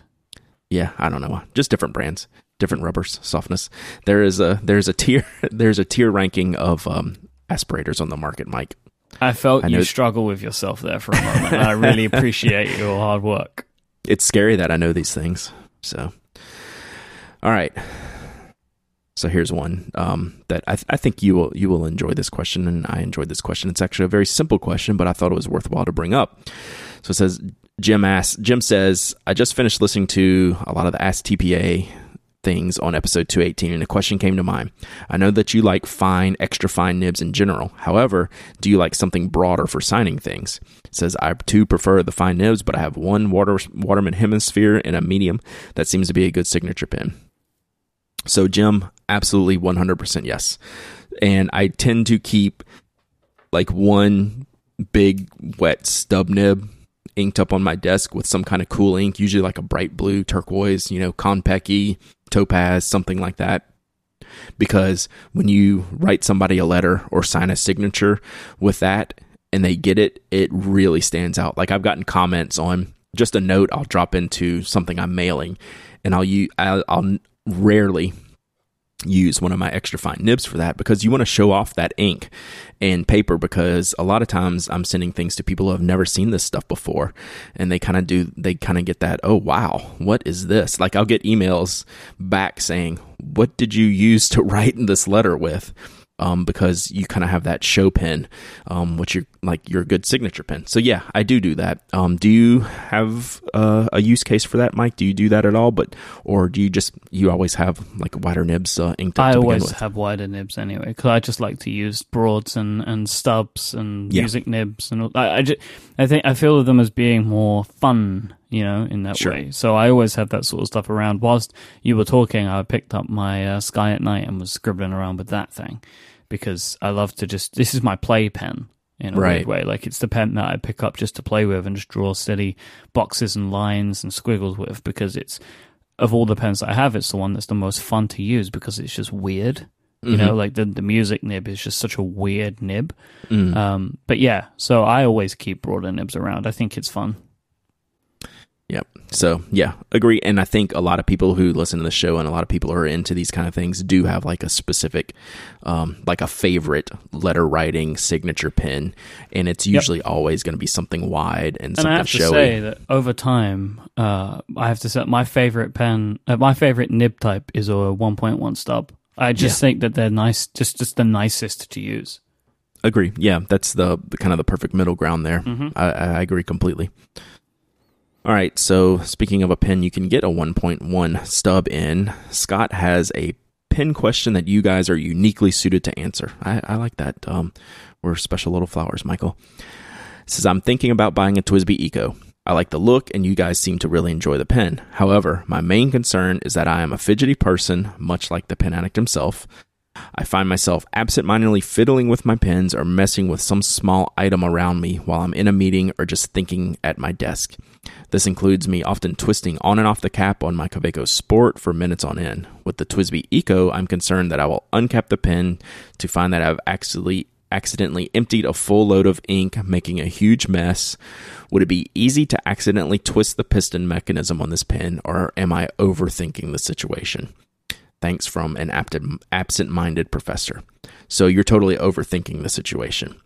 Yeah, I don't know. Just different brands, different rubbers, softness. There is a there's a tier there's a tier ranking of um, aspirators on the market, Myke. I felt I you struggle with yourself there for a moment. I really appreciate your hard work. It's scary that I know these things. So, all right. So here's one um, that I, th- I think you will you will enjoy this question, and I enjoyed this question. It's actually a very simple question, but I thought it was worthwhile to bring up. So it says Jim asks Jim says I just finished listening to a lot of the Ask TPA things on episode 218 and a question came to mind. I know that you like fine, extra fine nibs in general. However, do you like something broader for signing things? It says I too prefer the fine nibs, but I have one water Waterman hemisphere and a medium that seems to be a good signature pen. So Jim, absolutely 100% yes. And I tend to keep like one big wet stub nib inked up on my desk with some kind of cool ink, usually like a bright blue, turquoise, you know, Kon-peki, topaz, something like that. Because when you write somebody a letter or sign a signature with that and they get it, it really stands out. Like I've gotten comments on just a note I'll drop into something I'm mailing and I'll I'll, I'll rarely use one of my extra fine nibs for that because you want to show off that ink and paper because a lot of times I'm sending things to people who have never seen this stuff before and they kind of do they kind of get that oh wow what is this? Like I'll get emails back saying what did you use to write this letter with? Um, because you kind of have that show pen, um, which you're like your good signature pen. So yeah, I do do that. Um, do you have uh, a use case for that, Myke? Do you do that at all? But or do you just you always have like wider nibs uh, inked I always have wider nibs anyway because I just like to use broads and, and stubs and Yeah. music nibs and all, I, I, just, I think I feel of them as being more fun, you know, in that Sure. way. So I always have that sort of stuff around. Whilst you were talking, I picked up my uh, Sky at Night and was scribbling around with that thing because I love to just. This is my play pen in a Right. weird way. Like it's the pen that I pick up just to play with and just draw silly boxes and lines and squiggles with because it's of all the pens that I have, it's the one that's the most fun to use because it's just weird. You know, like the the music nib is just such a weird nib. Mm. Um, but yeah, so I always keep broader nibs around. I think it's fun. Yep. So yeah, agree. And I think a lot of people who listen to the show and a lot of people who are into these kind of things do have like a specific, um, like a favorite letter writing signature pen, and it's usually always going to be something wide and And something I have to showy. say that over time, uh, I have to say my favorite pen, uh, my favorite nib type is a 1.1 stub. I just think that they're nice, just just the nicest to use. Agree. Yeah, that's the, the kind of the perfect middle ground there. Mm-hmm. I, I agree completely. All right. So speaking of a pen, you can get a 1.1 stub in. Scott has a pen question that you guys are uniquely suited to answer. I, I like that. Um, we're special little flowers, Michael. says I'm thinking about buying a TWSBI Eco. I like the look, and you guys seem to really enjoy the pen. However, my main concern is that I am a fidgety person, much like the pen addict himself. I find myself absentmindedly fiddling with my pens or messing with some small item around me while I'm in a meeting or just thinking at my desk. This includes me often twisting on and off the cap on my Kaweco Sport for minutes on end. With the TWSBI Eco, I'm concerned that I will uncap the pen to find that I've actually accidentally emptied a full load of ink, making a huge mess. Would it be easy to accidentally twist the piston mechanism on this pen, or am I overthinking the situation? Thanks from an absent minded professor. So you're totally overthinking the situation.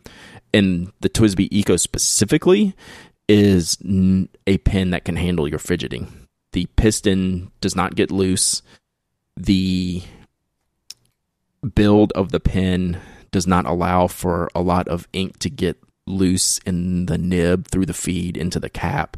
And the TWSBI Eco specifically is a pen that can handle your fidgeting. The piston does not get loose. The build of the pen does not allow for a lot of ink to get loose in the nib through the feed into the cap.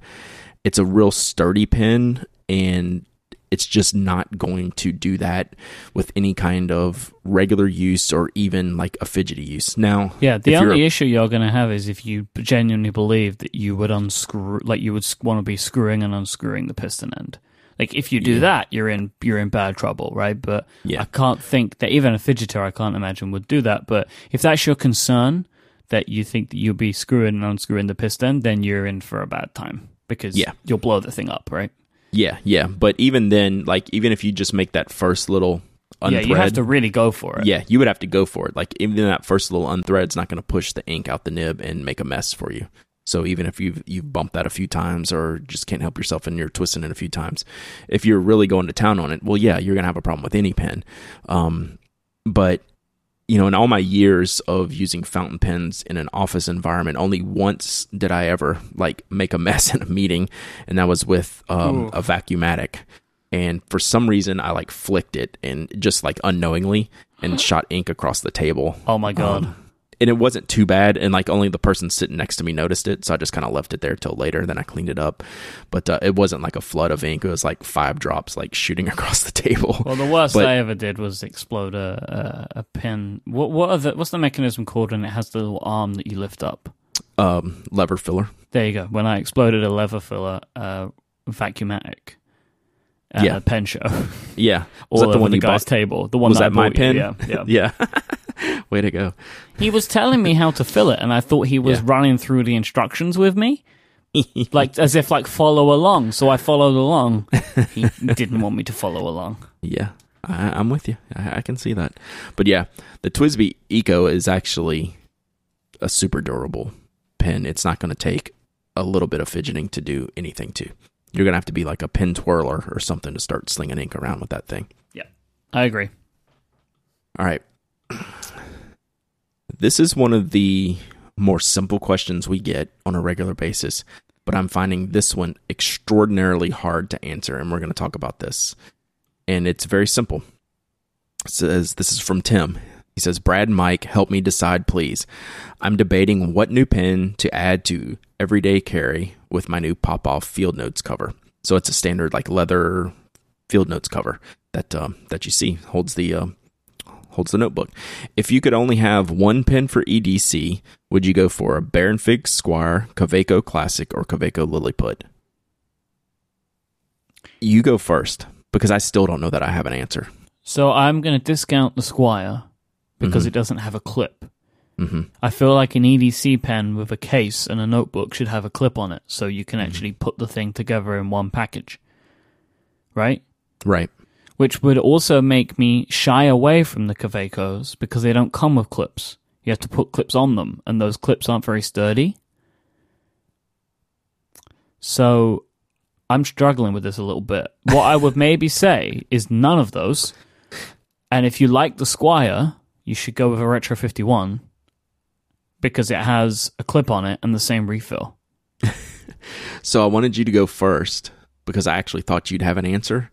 It's a real sturdy pen and it's just not going to do that with any kind of regular use or even like a fidgety use. Now, yeah, the only issue you're going to have is if you genuinely believe that you would unscrew, like you would want to be screwing and unscrewing the piston end. Like if you do yeah. that, you're in you're in bad trouble, right? But yeah. I can't think that even a fidgeter, I can't imagine would do that. But if that's your concern, that you think that you'll be screwing and unscrewing the piston, then you're in for a bad time because yeah. you'll blow the thing up, right? Yeah, yeah. But even then, like even if you just make that first little unthread, yeah, you have to really go for it. Yeah, you would have to go for it. Like even that first little unthread's not going to push the ink out the nib and make a mess for you. So even if you've you've bumped that a few times or just can't help yourself and you're twisting it a few times, if you're really going to town on it, well, yeah, you're gonna have a problem with any pen. Um, but you know, in all my years of using fountain pens in an office environment, only once did I ever like make a mess in a meeting, and that was with um, a vacuumatic. And for some reason, I like flicked it and just like unknowingly and shot ink across the table. Oh my god! Um, and it wasn't too bad and like only the person sitting next to me noticed it so i just kind of left it there till later then i cleaned it up but uh, it wasn't like a flood of ink it was like five drops like shooting across the table well the worst but, i ever did was explode a, a, a pen what what are the, what's the mechanism called and it has the little arm that you lift up um lever filler there you go when i exploded a lever filler uh vacuumatic at yeah. pen show. Yeah, was that the one the you guy's bought? table. The one was that, that my pen? You. Yeah, yeah. yeah. Way to go. He was telling me how to fill it, and I thought he was yeah. running through the instructions with me, like as if like follow along. So I followed along. He didn't want me to follow along. Yeah, I, am with you. I, I, can see that. But yeah, the TWSBI Eco is actually a super durable pen. It's not going to take a little bit of fidgeting to do anything to you're gonna have to be like a pin twirler or something to start slinging ink around with that thing. Yeah, I agree. All right, this is one of the more simple questions we get on a regular basis, but I'm finding this one extraordinarily hard to answer, and we're going to talk about this. And it's very simple. It says this is from Tim. He says, Brad Myke, help me decide, please. I'm debating what new pen to add to everyday carry with my new Popov field notes cover. So it's a standard like leather field notes cover that um, that you see holds the uh, holds the notebook. If you could only have one pen for EDC, would you go for a Baron Fig Squire, Kaweco Classic, or Kaweco Lilliput? You go first because I still don't know that I have an answer. So I'm going to discount the Squire because mm-hmm. it doesn't have a clip. Mm-hmm. I feel like an EDC pen with a case and a notebook should have a clip on it so you can mm-hmm. actually put the thing together in one package. Right? Right. Which would also make me shy away from the Kawecos because they don't come with clips. You have to put clips on them, and those clips aren't very sturdy. So I'm struggling with this a little bit. What I would maybe say is none of those. And if you like the Squire, you should go with a Retro 51 because it has a clip on it and the same refill. so I wanted you to go first because I actually thought you'd have an answer.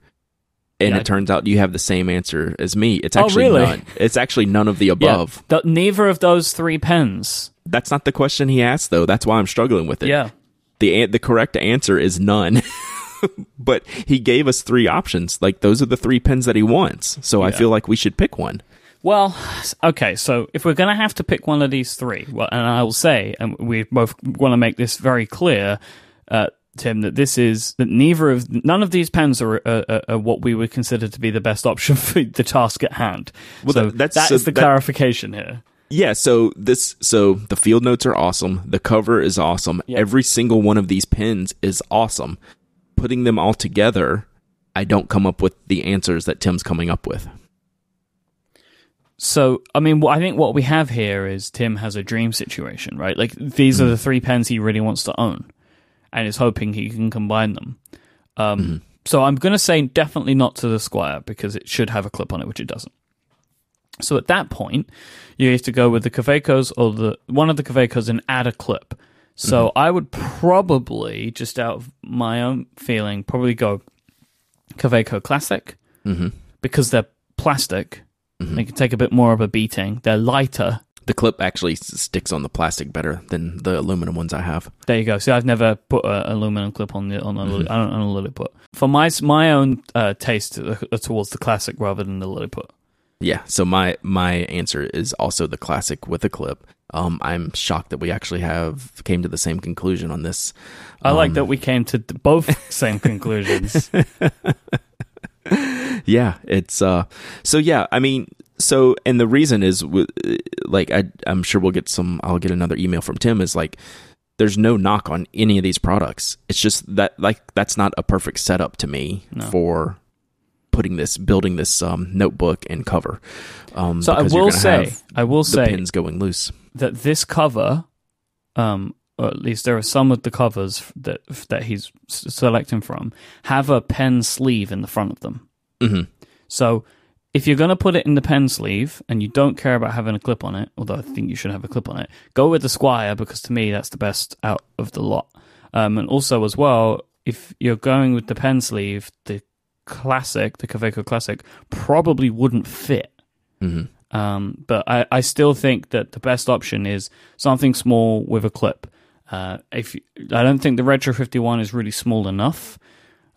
And yeah. it turns out you have the same answer as me. It's oh, actually oh, really? none. It's actually none of the above. Yeah, the, neither of those three pens. That's not the question he asked, though. That's why I'm struggling with it. Yeah. The the correct answer is none. but he gave us three options. Like those are the three pens that he wants. So yeah. I feel like we should pick one. Well, okay, so if we're going to have to pick one of these three, well, and I will say, and we both want to make this very clear, uh, Tim, that this is that neither of none of these pens are, are, are what we would consider to be the best option for the task at hand. Well, so that- that's- that so is the that- clarification here. Yeah, so this so the field notes are awesome. The cover is awesome. Every single one of these pins is awesome. Putting them all together, I don't come up with the answers that Tim's coming up with. So, I mean, I think what we have here is Tim has a dream situation, right? Like these are hmm. the three pens he really wants to own, and is hoping he can combine them. Um, So I'm going to say definitely not to the Squire because it should have a clip on it, which it doesn't. So at that point, you have to go with the Kawecos or the one of the Kawecos and add a clip. So I would probably, just out of my own feeling, probably go Kaweco Classic Mm-hmm. because they're plastic. They can take a bit more of a beating. They're lighter. The clip actually sticks on the plastic better than the aluminum ones I have. There you go. See, I've never put an aluminum clip on the on a, lily, on a Lilliput. For my my own uh, taste uh, towards the classic rather than the Lilliput. Yeah, so my my answer is also the classic with a clip. Um, I'm shocked that we actually have came to the same conclusion on this. I like Um, that we came to both same conclusions. yeah it's uh so yeah i mean so and the reason is like I, i'm sure we'll get some i'll get another email from tim is like there's no knock on any of these products it's just that like that's not a perfect setup to me No. for putting this building this um notebook and cover um So I will say, I will the say pins going loose that this cover, um, or at least there are some of the covers that that he's selecting from have a pen sleeve in the front of them. hmm So if you're going to put it in the pen sleeve and you don't care about having a clip on it, although I think you should have a clip on it, go with the Squire because to me that's the best out of the lot. Um, and also as well, if you're going with the pen sleeve, the classic, the Kaweco Classic, probably wouldn't fit. hmm Um, but I, I still think that the best option is something small with a clip. Uh, if you- I don't think the Retro 51 is really small enough.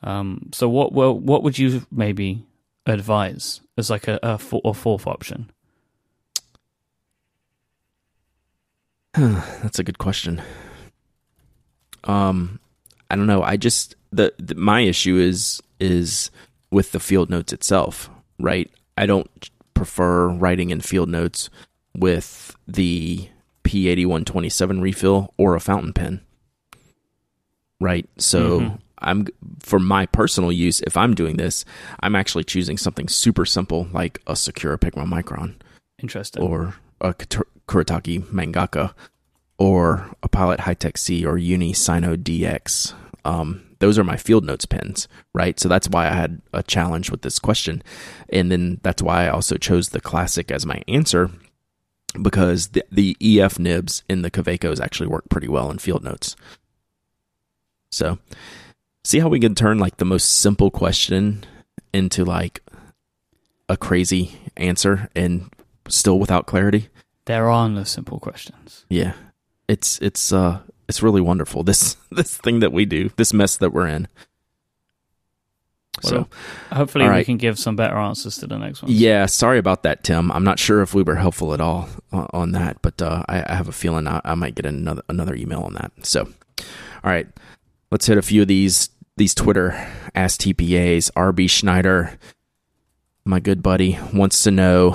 Um, so what well, what would you maybe advise as like a, a, a fourth option? That's a good question. Um, I don't know. I just the, the my issue is is with the field notes itself, right? I don't prefer writing in field notes with the P8127 refill or a fountain pen. Right? So Mhm. I'm for my personal use if I'm doing this, I'm actually choosing something super simple like a Sakura Pigma Micron Interesting. or a Kuretake Mangaka or a Pilot Hi-Tec-C or Uni Signo DX. Um, those are my field notes pins, right? So that's why I had a challenge with this question. And then that's why I also chose the classic as my answer because the, the EF nibs in the Kawecos actually work pretty well in field notes. So see how we can turn like the most simple question into like a crazy answer and still without clarity. there are no simple questions. Yeah. It's it's uh it's really wonderful. This this thing that we do, this mess that we're in. So Hopefully, All we can give some better answers to the next one. yeah, sorry about that, Tim. I'm not sure if we were helpful at all on, on that, but uh, I, I have a feeling I, I might get another another email on that. So, all right, let's hit a few of these these Twitter ask TPAs. RB Schneider, my good buddy, wants to know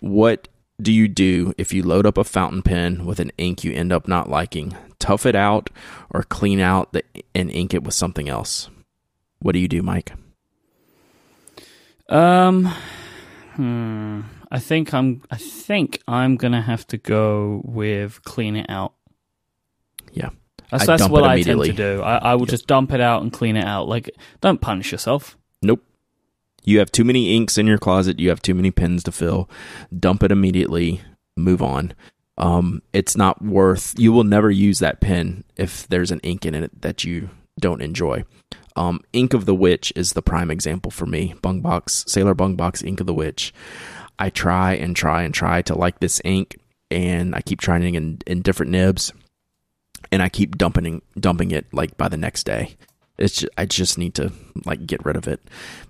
what do you do if you load up a fountain pen with an ink you end up not liking? Tough it out or clean out the, and ink it with something else. What do you do, Myke? Um, hmm. I think I'm. I think I'm gonna have to go with clean it out. Yeah. That's, I that's what I tend to do. I, I will Yep. just dump it out and clean it out. Like, don't punish yourself. Nope. You have too many inks in your closet. You have too many pens to fill. Dump it immediately. Move on. Um, it's not worth. You will never use that pen if there's an ink in it that you don't enjoy. Um, Ink of the Witch is the prime example for me. Bung Box, Sailor Bung Box, Ink of the Witch. I try and try and try to like this ink, and I keep trying it in, in different nibs, and I keep dumping dumping it like by the next day. It's just, I just need to like get rid of it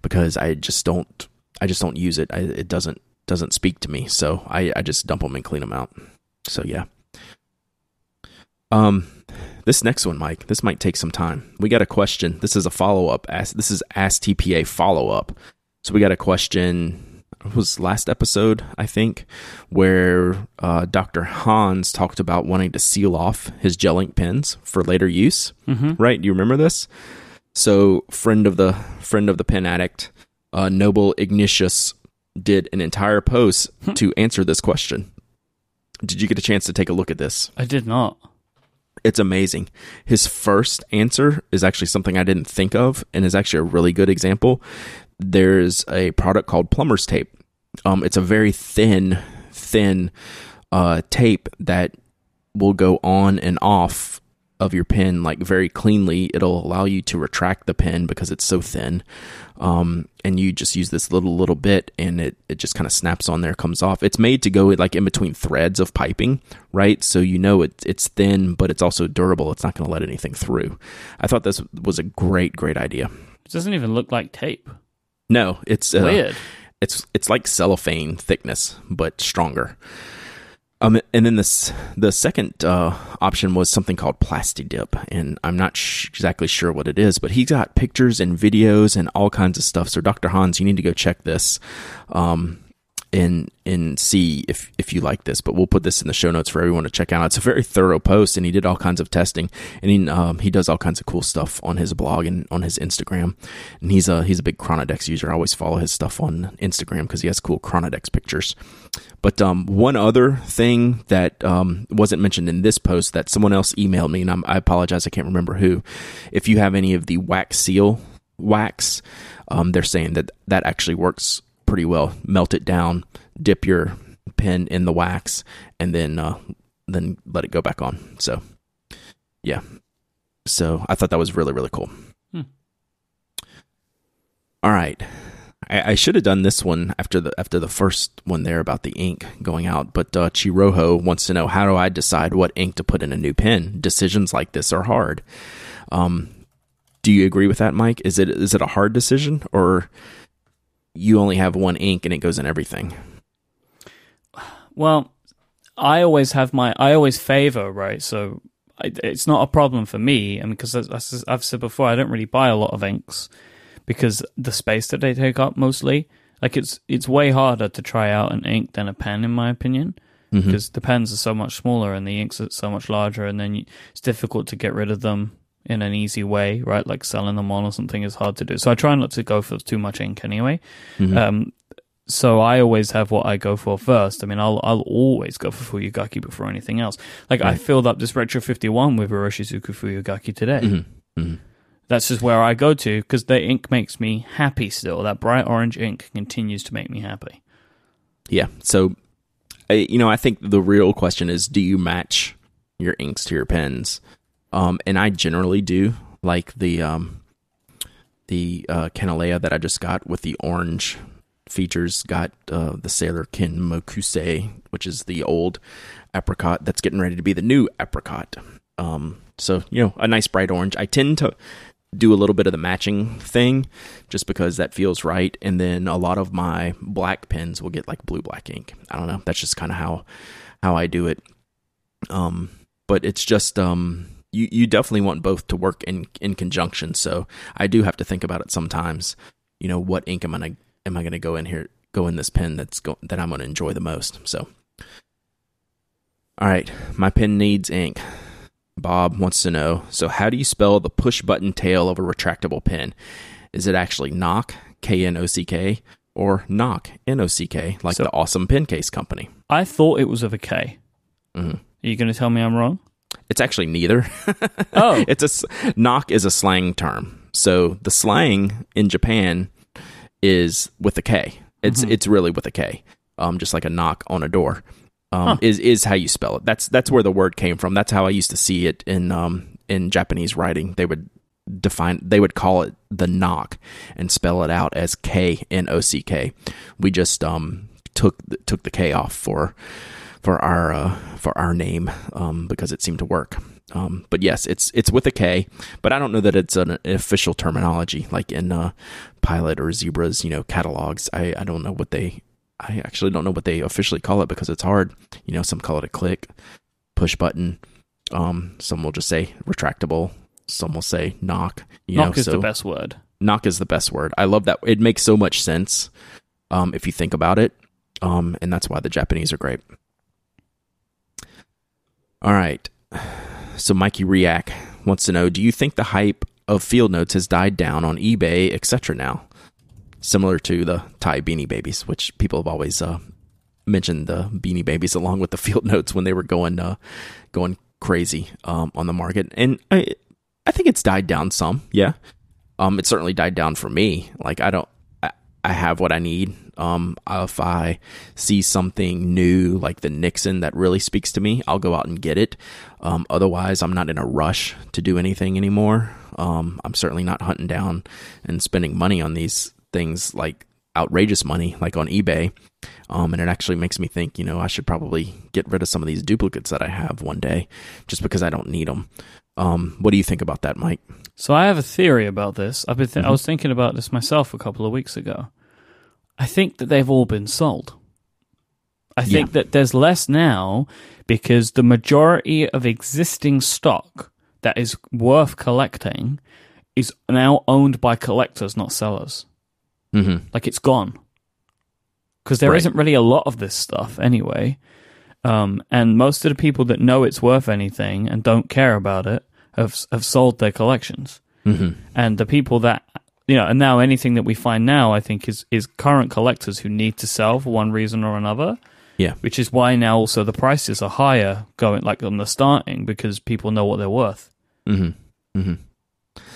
because I just don't I just don't use it. I, it doesn't doesn't speak to me. So I I just dump them and clean them out. So yeah. Um, this next one, Myke, this might take some time. We got a question. This is a follow up. This is Ask TPA follow up. So we got a question. It was last episode, I think, where uh, Dr. Hans talked about wanting to seal off his gel ink pens for later use. Mm-hmm. Right? Do you remember this? So, friend of the friend of the pen addict, uh, Noble Ignitus, did an entire post Hmm. to answer this question. Did you get a chance to take a look at this? I did not. It's amazing. His first answer is actually something I didn't think of and is actually a really good example. There's a product called plumber's tape. Um, it's a very thin, thin uh, tape that will go on and off of your pen like very cleanly. It'll allow you to retract the pen because it's so thin. Um, and you just use this little little bit and it, it just kind of snaps on there comes off it's made to go like in between threads of piping right so you know it, it's thin but it's also durable it's not going to let anything through i thought this was a great great idea It doesn't even look like tape. No it's uh, Weird. it's it's like cellophane thickness but stronger um, and then this the second uh, option was something called Plasti Dip, and I'm not sh- exactly sure what it is, but he got pictures and videos and all kinds of stuff. So Dr. Hans, you need to go check this, um, and and see if if you like this. But we'll put this in the show notes for everyone to check out. It's a very thorough post, and he did all kinds of testing, and he um, he does all kinds of cool stuff on his blog and on his Instagram. And he's a he's a big Chronodex user. I always follow his stuff on Instagram because he has cool Chronodex pictures. But um, one other thing that um, wasn't mentioned in this post that someone else emailed me, and I'm, I apologize, I can't remember who. If you have any of the wax seal wax, um, they're saying that that actually works pretty well. Melt it down, dip your pen in the wax, and then uh, then let it go back on. So, yeah. So I thought that was really really cool. Hmm. All right. I, I should have done this one after the after the first one there about the ink going out, but uh, Chiroho wants to know how do I decide what ink to put in a new pen? Decisions like this are hard. Um, do you agree with that, Myke? Is it is it a hard decision, or you only have one ink and it goes in everything? Well, I always have my. I always favor right. So I, it's not a problem for me. I mean, because as, as I've said before, I don't really buy a lot of inks because the space that they take up mostly. Like it's it's way harder to try out an ink than a pen, in my opinion. Mm-hmm. Because the pens are so much smaller and the inks are so much larger, and then you, it's difficult to get rid of them in an easy way, right? Like selling them on or something is hard to do. So I try not to go for too much ink anyway. Mhm. Um, so I always have what I go for first. I mean, I'll I'll always go for Fuyugaki before anything else. Like I filled up this Retro 51 with Iroshizuku Fuyugaki today. Mhm. Mhm. That's just where I go to because the ink makes me happy still. That bright orange ink continues to make me happy. Yeah. So, you know, I think the real question is, do you match your inks to your pens? Um, and I generally do. Like the um, the uh, Kanilea that I just got with the orange features got uh, the Sailor Kin Mokuse, which is the old apricot that's getting ready to be the new apricot. Um, so you know, a nice bright orange. I tend to do a little bit of the matching thing just because that feels right. And then a lot of my black pens will get like blue black ink. I don't know. That's just kind of how how I do it. Um, but it's just um, you you definitely want both to work in in conjunction. So I do have to think about it sometimes. You know, what ink am I am I going to go in here go in this pen that's go, that I'm going to enjoy the most. So, all right, my pen needs ink. Bob wants to know. So, how do you spell the push button tail of a retractable pen? Is it actually knock K N O C K or knock N O C K like So- the awesome pen case company? I thought it was with a K. Mhm. Are you going to tell me I'm wrong? It's actually neither. Oh, it's a knock is a slang term. So the slang in Japan is with a K. It's Mhm. it's really with a K. Um, just like a knock on a door. Um, Huh. is is how you spell it. That's that's where the word came from. That's how I used to see it in um in Japanese writing. They would define they would call it the knock and spell it out as K N O C K. We just um took took the K off for for our uh, for our name um, because it seemed to work. Um, but yes, it's it's with a K, but I don't know that it's an official terminology like in uh, Pilot or Zebra's you know catalogs. I, I don't know what they I actually don't know what they officially call it because it's hard. You know, some call it a click, push button. Um, some will just say retractable. Some will say knock. You Knock know, is so the best word. knock is the best word. I love that. It makes so much sense um, if you think about it. Um, and that's why the Japanese are great. All right. So Mikey Riak wants to know Do you think the hype of field notes has died down on eBay, etc. now? Similar to the Ty beanie babies, which people have always uh, mentioned the beanie babies along with the field notes when they were going uh, going crazy um, on the market. And I, I think it's died down some. Yeah. Um, it certainly died down for me. Like I don't, I, I have what I need. Um, if I see something new like the Nixon that really speaks to me, I'll go out and get it. Um, otherwise, I'm not in a rush to do anything anymore. Um, I'm certainly not hunting down and spending money on these things like outrageous money, like on eBay. Um, and it actually makes me think, you know, I should probably get rid of some of these duplicates that I have one day, just because I don't need them. Um, what do you think about that, Myke? So I have a theory about this. I've been th- I was thinking about this myself a couple of weeks ago. I think that they've all been sold. I think Yeah. that there's less now because the majority of existing stock that is worth collecting is now owned by collectors, not sellers. Mm-hmm. Like it's gone because there Right. not really a lot of this stuff anyway. Um, and most of the people that know it's worth anything and don't care about it have have sold their collections. Mm-hmm. And the people that you know, and now anything that we find now, I think is is current collectors who need to sell for one reason or another. Yeah. Which is why now also the prices are higher going like on the starting because people know what they're worth. Mm-hmm. Mm-hmm.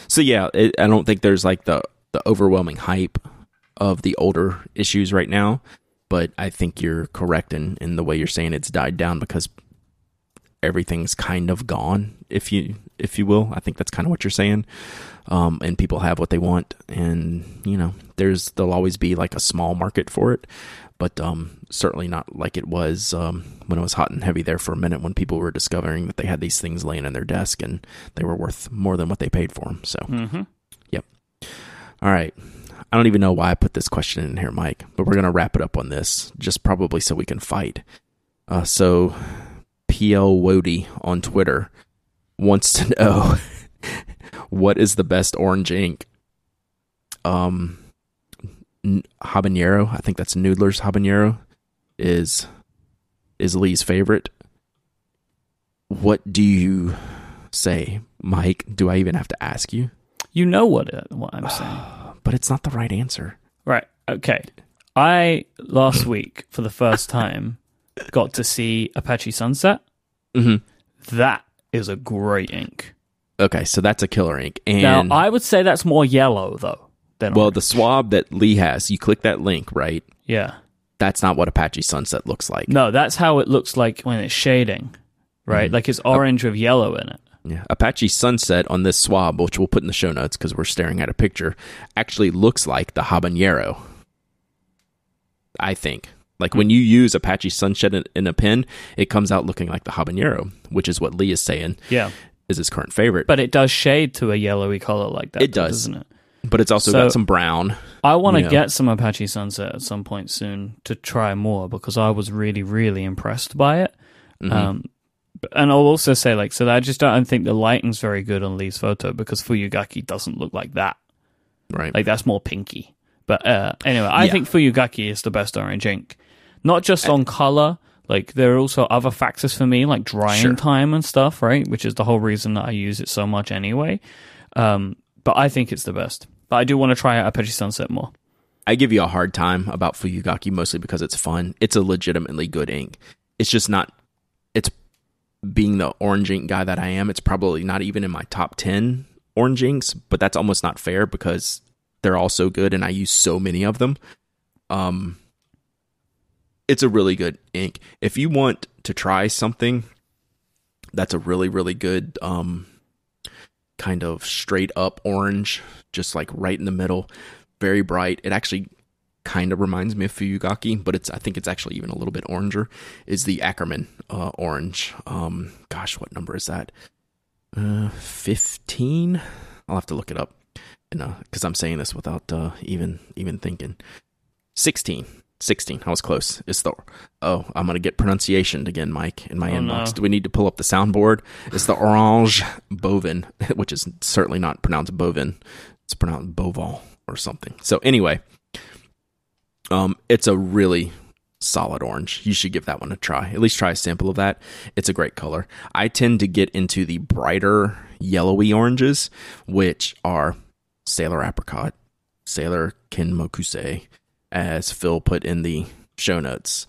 So yeah, it, I don't think there's like the the overwhelming hype of the older issues right now, but I think you're correct in in the way you're saying it's died down because everything's kind of gone, if you if you will. I think that's kind of what you're saying. Um, and people have what they want, and you know, there's there'll always be like a small market for it, but um, certainly not like it was um, when it was hot and heavy there for a minute when people were discovering that they had these things laying in their desk and they were worth more than what they paid for them. So, Mm-hmm. all right. I don't even know why I put this question in here, Myke, but we're going to wrap it up on this, just probably so we can fight. Uh, so, PL Wody on Twitter wants to know what is the best orange ink? Um, N- habanero, I think that's Noodler's habanero, is is Lee's favorite. What do you say, Myke? Do I even have to ask you? You know what it, what I'm saying. But it's not the right answer. Right. Okay. I last week for the first time got to see Apache Sunset. Mm-hmm. That is a great ink. Okay, so that's a killer ink. And now I would say that's more yellow though than well, orange. the swab that Lee has, you click that link, right? yeah. That's not what Apache Sunset looks like. No, that's how it looks like when it's shading. Right, Mm-hmm. like it's orange with yellow in it. Yeah. Apache Sunset on this swab, which we'll put in the show notes because we're staring at a picture, actually looks like the habanero. I think. Like when you use Apache Sunset in, in a pin, it comes out looking like the habanero, which is what Lee is saying Yeah, is his current favorite. but it does shade to a yellowy color like that. It though, does. doesn't it? But it's also So- got some brown. I want to You know. get some Apache Sunset at some point soon to try more because I was really, really impressed by it. Mhm. Um, and I'll also say, like, so I just don't think the lighting's very good on Lee's photo because Fuyugaki doesn't look like that. right. Like, that's more pinky. But uh, anyway, I Yeah. think Fuyugaki is the best orange ink. Not just on color, like, there are also other factors for me, like drying Sure. time and stuff, right? Which is the whole reason that I use it so much anyway. Um, but I think it's the best. But I do want to try out Apache Sunset more. I give you a hard time about Fuyugaki mostly because it's fun. It's a legitimately good ink. It's just not. It's being the orange ink guy that I am. It's probably not even in my top ten orange inks, but that's almost not fair because they're all so good and I use so many of them. Um, it's a really good ink. If you want to try something that's a really really good um kind of straight up orange, just like right in the middle, very bright. It actually kind of reminds me of Fuyugaki, but it's I think it's actually even a little bit oranger. Is the Akkerman uh, orange? Um, gosh, what number is that? Uh, fifteen. I'll have to look it up, and because I'm saying this without uh, even even thinking. Sixteen. 16. I was close. It's the oh, I'm gonna get pronunciation again, Myke, in my Oh, inbox. no. Do we need to pull up the soundboard? It's the Orange Bovin, which is certainly not pronounced bovin. It's pronounced boval or something. So anyway, um, it's a really solid orange. You should give that one a try. At least try a sample of that. It's a great color. I tend to get into the brighter yellowy oranges, which are Sailor Apricot, Sailor Kinmokuse, as Phil put in the show notes,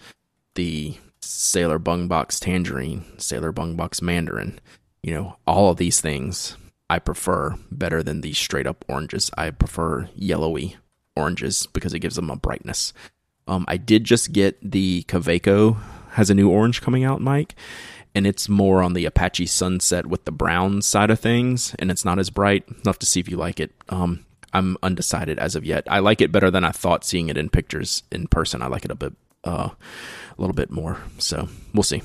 the Sailor Bung Box Tangerine, Sailor Bung Box Mandarin. You know, all of these things I prefer better than the straight up oranges. I prefer yellowy oranges because it gives them a brightness. Um, I did just get the Kaweco has a new orange coming out, Myke, and it's more on the Apache Sunset with the brown side of things, and it's not as bright. Enough to see if you like it. Um, I'm undecided as of yet. I like it better than I thought seeing it in pictures in person. I like it a bit, uh, a little bit more. So we'll see.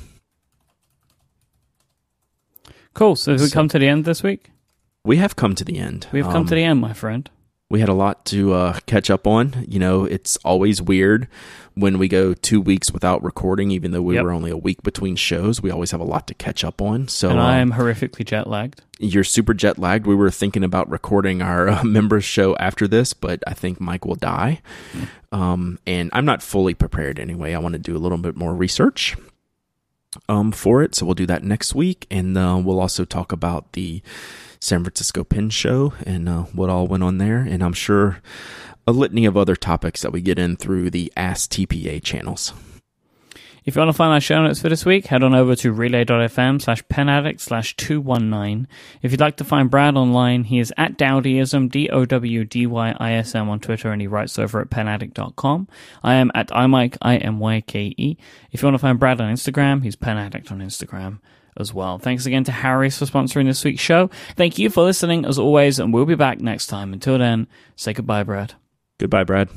Cool. So have we come to the end this week? We have come to the end. We've come Um, to the end, my friend. We had a lot to uh, catch up on. You know, it's always weird when we go two weeks without recording, even though we Yep. were only a week between shows. We always have a lot to catch up on. So and I am horrifically jet lagged. you're super jet lagged. We were thinking about recording our uh, members show after this, but I think Myke will die. Um, and I'm not fully prepared anyway. I want to do a little bit more research um, for it. So we'll do that next week. And uh, we'll also talk about the San Francisco Pen Show and uh, what all went on there. And I'm sure a litany of other topics that we get in through the Ask TPA channels. If you want to find our show notes for this week, head on over to relay.fm slash penaddict slash 219. If you'd like to find Brad online, he is at Dowdyism, D-O-W-D-Y-I-S-M on Twitter, and he writes over at penaddict.com. I am at imyke, I-M-Y-K-E. E. If you want to find Brad on Instagram, he's penaddict on Instagram as well. Thanks again to Harry's for sponsoring this week's show. Thank you for listening as always, and we'll be back next time. Until then, say goodbye, Brad. Goodbye, Brad.